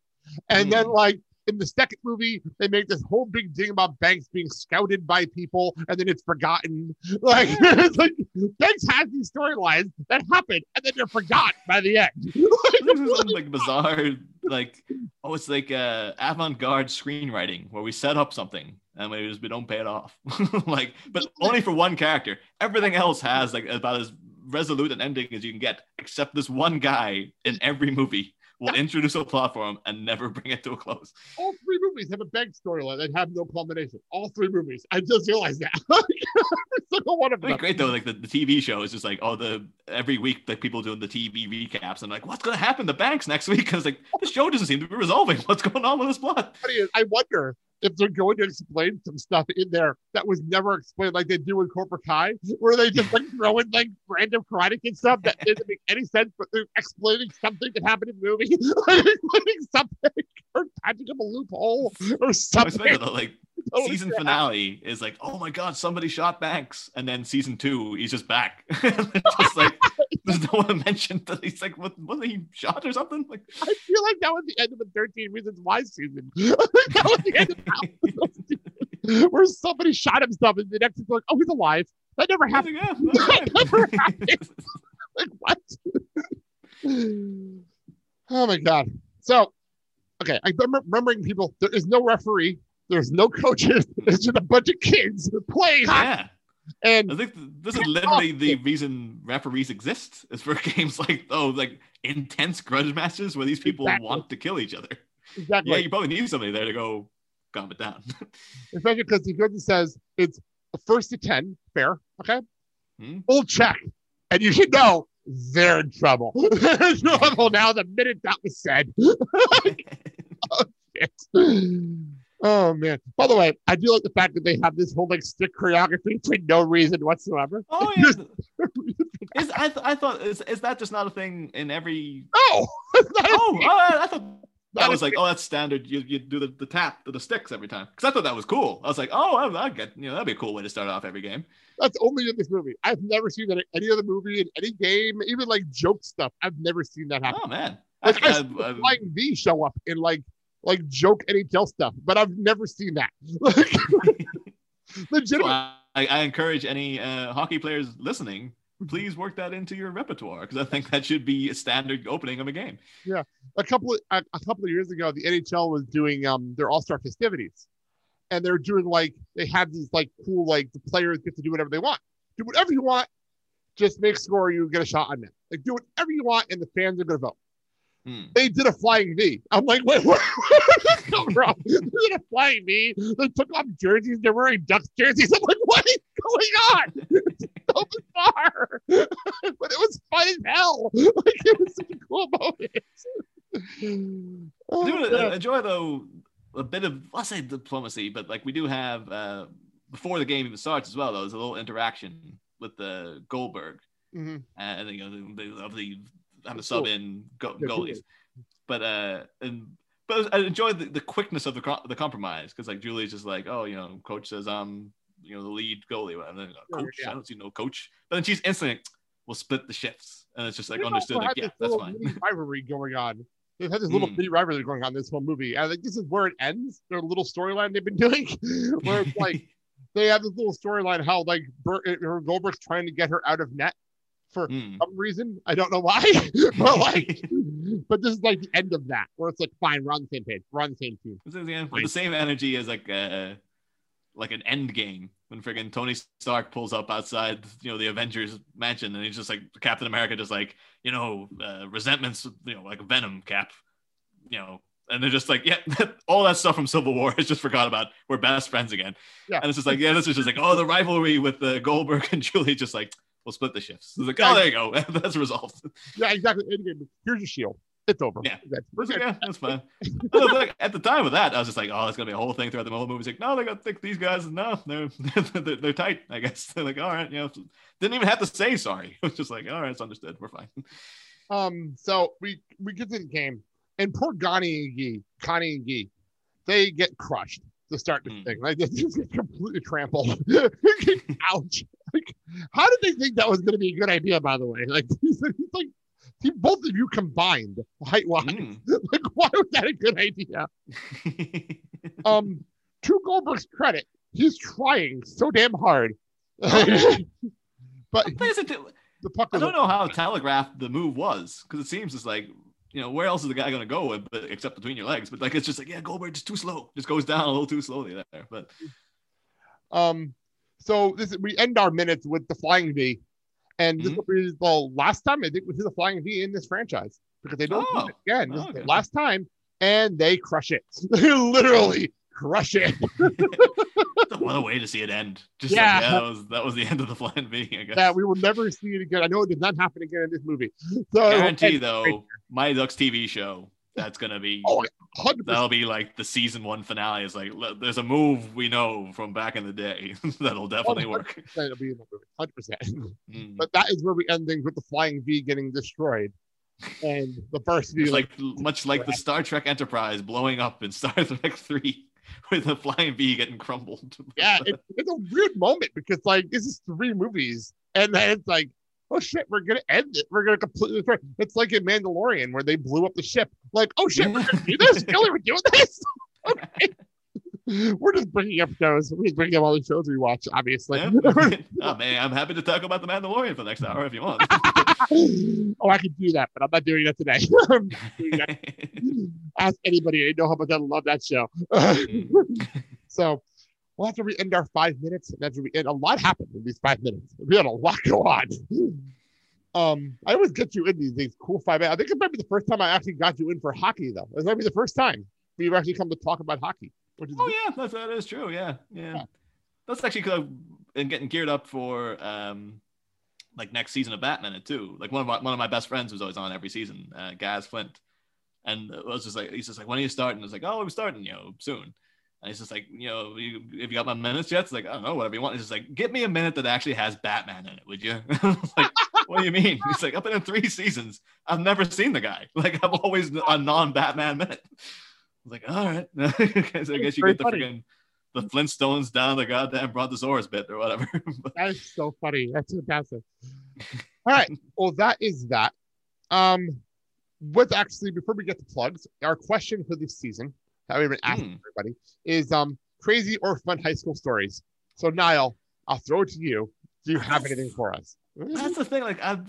And then, like in the second movie, they make this whole big thing about Banks being scouted by people, and then it's forgotten. Like, it's like Banks has these storylines that happen, and then they're forgotten by the end.
this is like bizarre, like oh, it's like uh, avant-garde screenwriting where we set up something and we just we don't pay it off, like, but only for one character. Everything else has like about as resolute an ending as you can get, except this one guy in every movie will introduce a plot for him and never bring it to a close.
All three movies have a Banks storyline that have no culmination. All three movies. I just realized that. Single one of them.
great though. Like the, the TV show is just like, oh, the every week like people doing the TV recaps. and like, what's gonna happen to Banks next week? Because like the show doesn't seem to be resolving. What's going on with this plot?
I wonder if they're going to explain some stuff in there that was never explained, like they do in Cobra Kai, where they just like throw in like random karate kid stuff that doesn't make any sense, but they're explaining something that happened in the movie, like explaining something or patching up a loophole or
I was
something.
thinking like
Totally
season finale is like, oh my god, somebody shot Banks, and then season two, he's just back. just like there's no one mentioned that he's like, what wasn't he shot or something? Like
I feel like that was the end of the 13 Reasons Why season. that was the end of that where somebody shot himself, and the next one's like, oh, he's alive. That never happened.
yeah, that's
Never happened. like what? oh my god. So, okay, I remember remembering people. There is no referee. There's no coaches. It's just a bunch of kids playing hockey.
yeah.
And
I think this is literally the reason referees exist is for games like oh like intense grudge matches where these people
Exactly.
want to kill each other.
exactly,
Yeah, you probably need somebody there to go calm it down.
especially because he goes and says it's first to ten, fair, okay,
Hmm.
full check, and you should know they're in trouble. They're trouble now. The minute that was said. Oh Oh, man! By the way, I do like the fact that they have this whole like stick choreography for no reason whatsoever.
oh yeah. Is, I, th- I thought is, is that just not a thing in every
No, it's not a
oh, oh I, I thought that
a
was like oh that's standard you, you do the, the tap to the sticks every time because I thought that was cool I was like oh I, I get you know that'd be a cool way to start off every game
That's only in this movie. I've never seen that in any other movie, in any game, even like joke stuff. I've never seen that happen.
oh man
like I,
I- I-
Flying V show up in like like joke NHL stuff, but I've never seen that. Like,
So
legitimately,
I, I encourage any uh, hockey players listening, please work that into your repertoire because I think that should be a standard opening of a game.
Yeah, a couple of a, a couple of years ago, the NHL was doing um their All Star festivities, and they're doing like they have these like cool like the players get to do whatever they want, do whatever you want, just make score you get a shot on net. Like do whatever you want, and the fans are gonna vote.
Hmm.
They did a flying V. I'm like, wait, where, where did this come from? They did a flying V. They took off jerseys. They're wearing Ducks jerseys. I'm like, what is going on? It's so bizarre, but it was fun as hell. Like it was such a cool moment. Oh,
I do uh, enjoy though a bit of I'll say diplomacy, but like we do have uh, before the game even starts as well. Though there's a little interaction with the Goldberg,
Mhm.
and you know they, they have to sub in go- goalies, but uh and. But I enjoyed the, the quickness of the the compromise because like Julie's just like, oh, you know, coach says I'm, you know, the lead goalie, and then
Sure,
coach,
yeah.
I don't see no coach, but then she's instantly, like, we'll split the shifts, and it's just like understood, like, yeah, that's fine.
rivalry going on. They've had this little mini rivalry going on this whole hmm. movie. And I think this is where it ends. Their little storyline they've been doing, where it's like they have this little storyline how like Bert, or Goldberg's trying to get her out of net for
Hmm.
some reason. I don't know why, but like, but this is like the end of that, where it's like, fine, we're on the same page, we're on the same team.
This is, yeah, with the same energy as like uh like an end game when friggin' Tony Stark pulls up outside, you know, the Avengers mansion, and he's just like Captain America, just like you know, uh, resentments, you know, like Venom Cap, you know, and they're just like, yeah, all that stuff from Civil War is just forgot about. We're best friends again.
Yeah.
and it's just like, yeah, this is just like, oh, the rivalry with uh, Goldberg and Julie, just like we'll split the shifts. It's like, oh, there you go, that's resolved.
Yeah, exactly. Here's your shield. It's over.
Yeah.
That's,
yeah, that's fine. Like, at the time of that, I was just like, oh, it's gonna be a whole thing throughout the whole movie. It's like, no, they got think these guys, no, they're, they're they're tight. I guess they're like, all right, you know, didn't even have to say sorry. It was just like, all right, it's understood. We're fine.
Um, so we we get to the game, and poor Connie and Gee, Connie and Gee, they get crushed. To start this
Hmm.
thing. Like this is completely trampled. Ouch! Like, how did they think that was going to be a good idea? By the way, like he's, he's like he, both of you combined height wise.
Mm.
Like, why was that a good idea? Um, to Goldberg's credit, he's trying so damn hard. but
But
the puck
I don't know how telegraphed the move was because it seems it's like you know where else is the guy gonna go with, but except between your legs. But like it's just like yeah, Goldberg just too slow, just goes down a little too slowly there. But
Um, so this we end our minutes with the flying V, and this
Mhm.
will be the last time I think we see the flying V in this franchise because they don't do
Oh.
it again. This is
Okay.
last time, and they crush it. Literally crush it.
what a way to see it end. Just
Yeah.
like, yeah, that was that was the end of the flying V. I guess.
that we will never see it again. I know it did not happen again in this movie. So
Guarantee though, my Ducks TV show that's gonna be
Oh, 100
that'll be like the season one finale. Is like there's a move we know from back in the day that'll definitely work.
It'll be in the movie, hundred percent.
Mm.
But that is where we end things with the flying V getting destroyed, and the first V like
like much like the Star Trek Enterprise blowing up in Star Trek Three, with the flying V getting crumbled.
yeah, it, it's a weird moment because like this is three movies, and then it's like, oh shit, we're gonna end it. We're gonna completely destroy. It's like in Mandalorian where they blew up the ship. Like, oh shit, we're gonna do this. Really, we're doing this? Okay. We're just bringing up shows. We're just bringing up all the shows we watch, obviously.
Yeah. oh man, I'm happy to talk about the Mandalorian for the next hour if you want.
oh, I could do that, but I'm not doing that today. I'm doing that. Ask anybody. I know how much I love that show. so well, after we end our five minutes, and after we end, a lot happened in these five minutes. We had a lot go on. Um, I always get you in these these cool five minutes. I think it might be the first time I actually got you in for hockey, though. It might be the first time we've actually come to talk about hockey, which is
oh yeah, that's, that is true. Yeah, yeah.
Yeah.
That's actually because been getting geared up for um, like next season of Batman it too. Like one of my one of my best friends was always on every season, uh, Gaz Flint, and it was just like he's just like, when are you starting? I was like, oh, I'm starting, you know, soon. And he's just like, you know, you, have you got my minutes yet? It's like, I don't know, whatever you want. He's just like, get me a minute that actually has Batman in it, would you? Like, what do you mean? He's like, I've been in three seasons. I've never seen the guy. Like, I'm always a non-Batman minute. I was like, all right. so I guess you get the freaking the Flintstones down the goddamn Brontosaurus bit or whatever. But-
that is so funny. That's fantastic. All right. Well, that is that. Um, what's actually before we get to plugs, our question for this season that we've been asking
Hmm.
everybody is um crazy or fun high school stories. So Niall, I'll throw it to you. Do you have anything for us?
That's the thing. Like I've,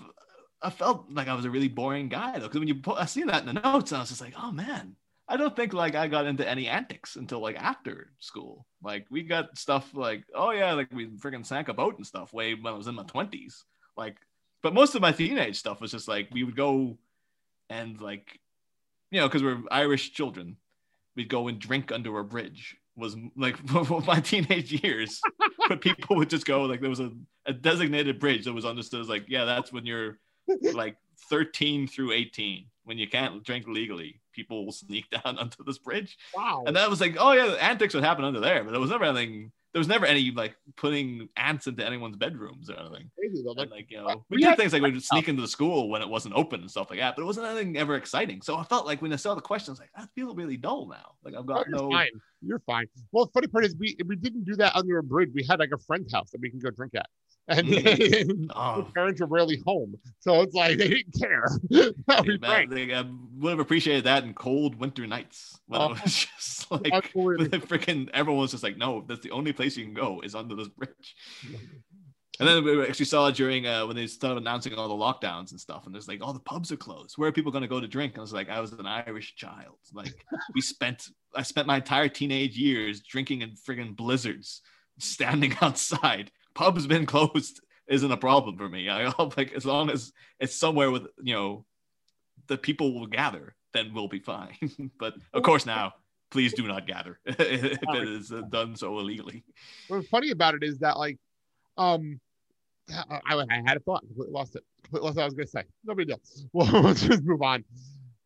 I felt like I was a really boring guy though, because when you put, I see that in the notes, and I was just like, oh man, I don't think like I got into any antics until like after school. Like we got stuff like, oh yeah, like we freaking sank a boat and stuff way when I was in my twenties. Like, but most of my teenage stuff was just like we would go and like, you know, because we're Irish children, we'd go and drink under a bridge. Was like my teenage years, but people would just go like there was a, a designated bridge that was understood as like yeah that's when you're like 13 through 18 when you can't drink legally people will sneak down onto this bridge
Wow.
and that was like oh yeah antics would happen under there but there was never anything there was never any like putting ants into anyone's bedrooms or anything
crazy though. Like,
like you know we
we
did things like we'd sneak into the school when it wasn't open and stuff like that but it wasn't anything ever exciting so i felt like when i saw the questions like i feel really dull now like i've
oh,
got
you're
no
fine. You're fine. Well, the funny part is we we didn't do that under a bridge. We had like a friend's house that we can go drink at. And
oh
the parents were rarely home. So it's like they didn't care. was
man, they, I would have appreciated that in cold winter nights when
Oh.
it was just like freaking everyone was just like, no, that's the only place you can go is under this bridge. And then we actually saw during uh, when they started announcing all the lockdowns and stuff. And there's like, all the pubs are closed. Where are people going to go to drink? And I was like, I was an Irish child. Like we spent, I spent my entire teenage years drinking in friggin' blizzards, standing outside. Pubs been closed isn't a problem for me. I hope like as long as it's somewhere with you know the people will gather, then we'll be fine. but of course now, please do not gather if it is done so illegally.
What's funny about it is that like, um, I, I had a thought, lost it. Lost what I was gonna say. Nobody deal. Well, let's just move on.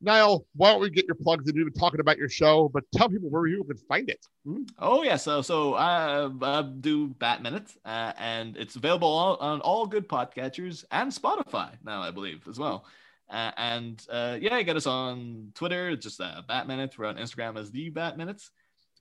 Niall, why don't we get your plugs and we've been talking about your show, but tell people where you can find it. Hmm?
Oh yeah, so so I, I do Bat Minute, uh, and it's available on, on all good podcatchers and Spotify now, I believe, as well. Uh, and uh, yeah, you get us on Twitter, just uh, Bat Minute. We're on Instagram as the Bat Minutes,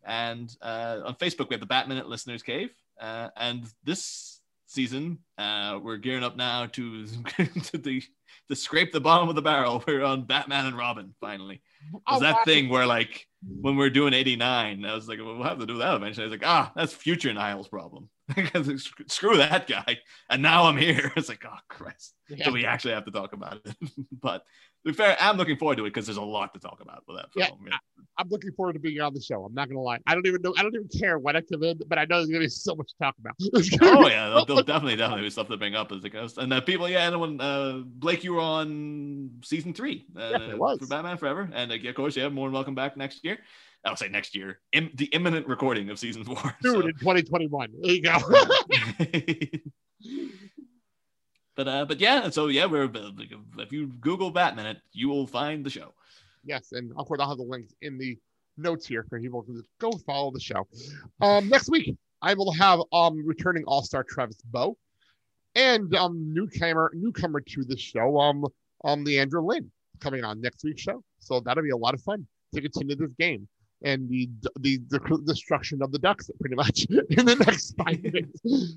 and uh, on Facebook we have the Bat Minute Listeners Cave. Uh, and this season, uh, we're gearing up now to to the to scrape the bottom of the barrel. We're on Batman and Robin finally.
Oh,
Was that
wow.
thing where like when we are doing 89, I was like, well, we'll have to do that eventually. I was like, ah, that's future Niall's problem. Because Screw that guy. And now I'm here. It's like, oh Christ.
Yeah.
So we actually have to talk about it. but be fair, I'm looking forward to it because there's a lot to talk about with that film. Yeah.
I'm looking forward to being on the show. I'm not gonna lie. I don't even know. I don't even care what I come in, but I know there's gonna be so much to talk about.
Oh yeah, there'll, there'll definitely definitely be stuff to bring up as it goes. And uh, people, yeah, and when uh, Blake, you were on season three uh,
was.
for Batman Forever, and uh, of course, yeah, more than welcome back next year. I would say next year, Im- the imminent recording of season four.
Dude,
so-
in 2021. There you go.
but uh, but yeah, so yeah, we're if you Google Bat Minute you will find the show.
yes, and of course I'll have the links in the notes here for people to go follow the show. Um, next week I will have um returning All Star Travis Bow and um newcomer newcomer to the show um um Leandra Lynn coming on next week's show. So that'll be a lot of fun to continue this game and the the, the destruction of the Ducks pretty much in the next five minutes.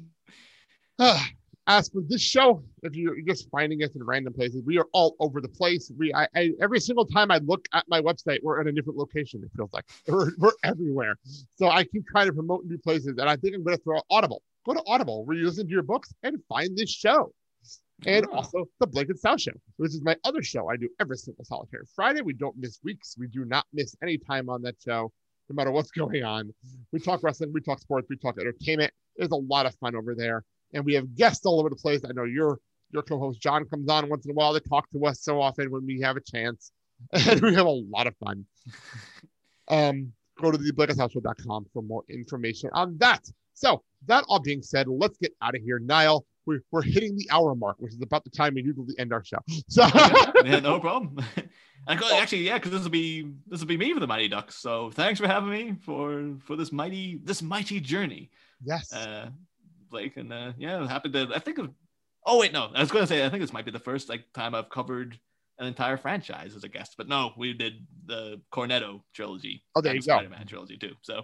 As for this show, if you're just finding us in random places, we are all over the place. We, I, I every single time I look at my website, we're in a different location. It feels like we're, we're everywhere. So I keep trying to promote new places, and I think I'm going to throw Audible. Go to Audible, where you listen to your books, and find this show. And also the Blake and House Show, which is my other show I do every single solitary Friday. We don't miss weeks. We do not miss any time on that show, no matter what's going on. We talk wrestling, we talk sports, we talk entertainment. There's a lot of fun over there. And we have guests all over the place. I know your your co-host John comes on once in a while to talk to us so often when we have a chance. And we have a lot of fun. Um, go to theblakeandhouseshow.com for more information on that. So that all being said, let's get out of here. Niall, we're, we're hitting the hour mark, which is about the time we usually end our show. So
yeah, no problem. And actually, yeah, because this will be this will be me for the Mighty Ducks. So thanks for having me for for this mighty this mighty journey,
yes.
uh, Blake. And uh, yeah, happy to. I think. Of, oh wait, no, I was gonna say I think this might be the first like time I've covered an entire franchise as a guest. But no, we did the Cornetto trilogy.
Oh, there you go.
Spider-Man trilogy too. So.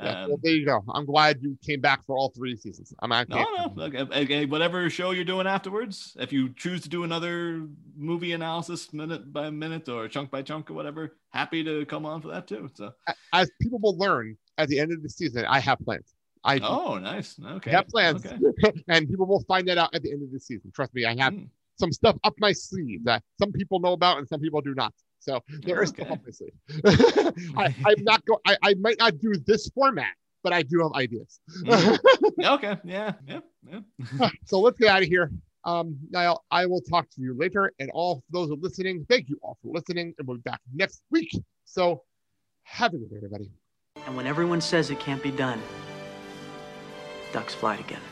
Yeah,
Um,
well, there you go. I'm glad you came back for all three seasons. I'm not.
no, no. Look, uh, whatever show you're doing afterwards, if you choose to do another movie analysis minute by minute or chunk by chunk or whatever, happy to come on for that too. So,
As people will learn at the end of the season, I have plans. I
oh, nice. Okay.
have plans,
Okay.
and people will find that out at the end of the season. Trust me, I have
Hmm.
some stuff up my sleeve that some people know about and some people do not. So there is stuff
Okay.
up my sleeve. I, I'm not going. I, I might not do this format, but I do have ideas.
Mhm. okay. Yeah. Yeah. Yeah.
so let's get out of here. Um, Niall, I will talk to you later. And all those who are listening, thank you all for listening. And we'll be back next week. So have a good day, everybody.
And when everyone says it can't be done, ducks fly together.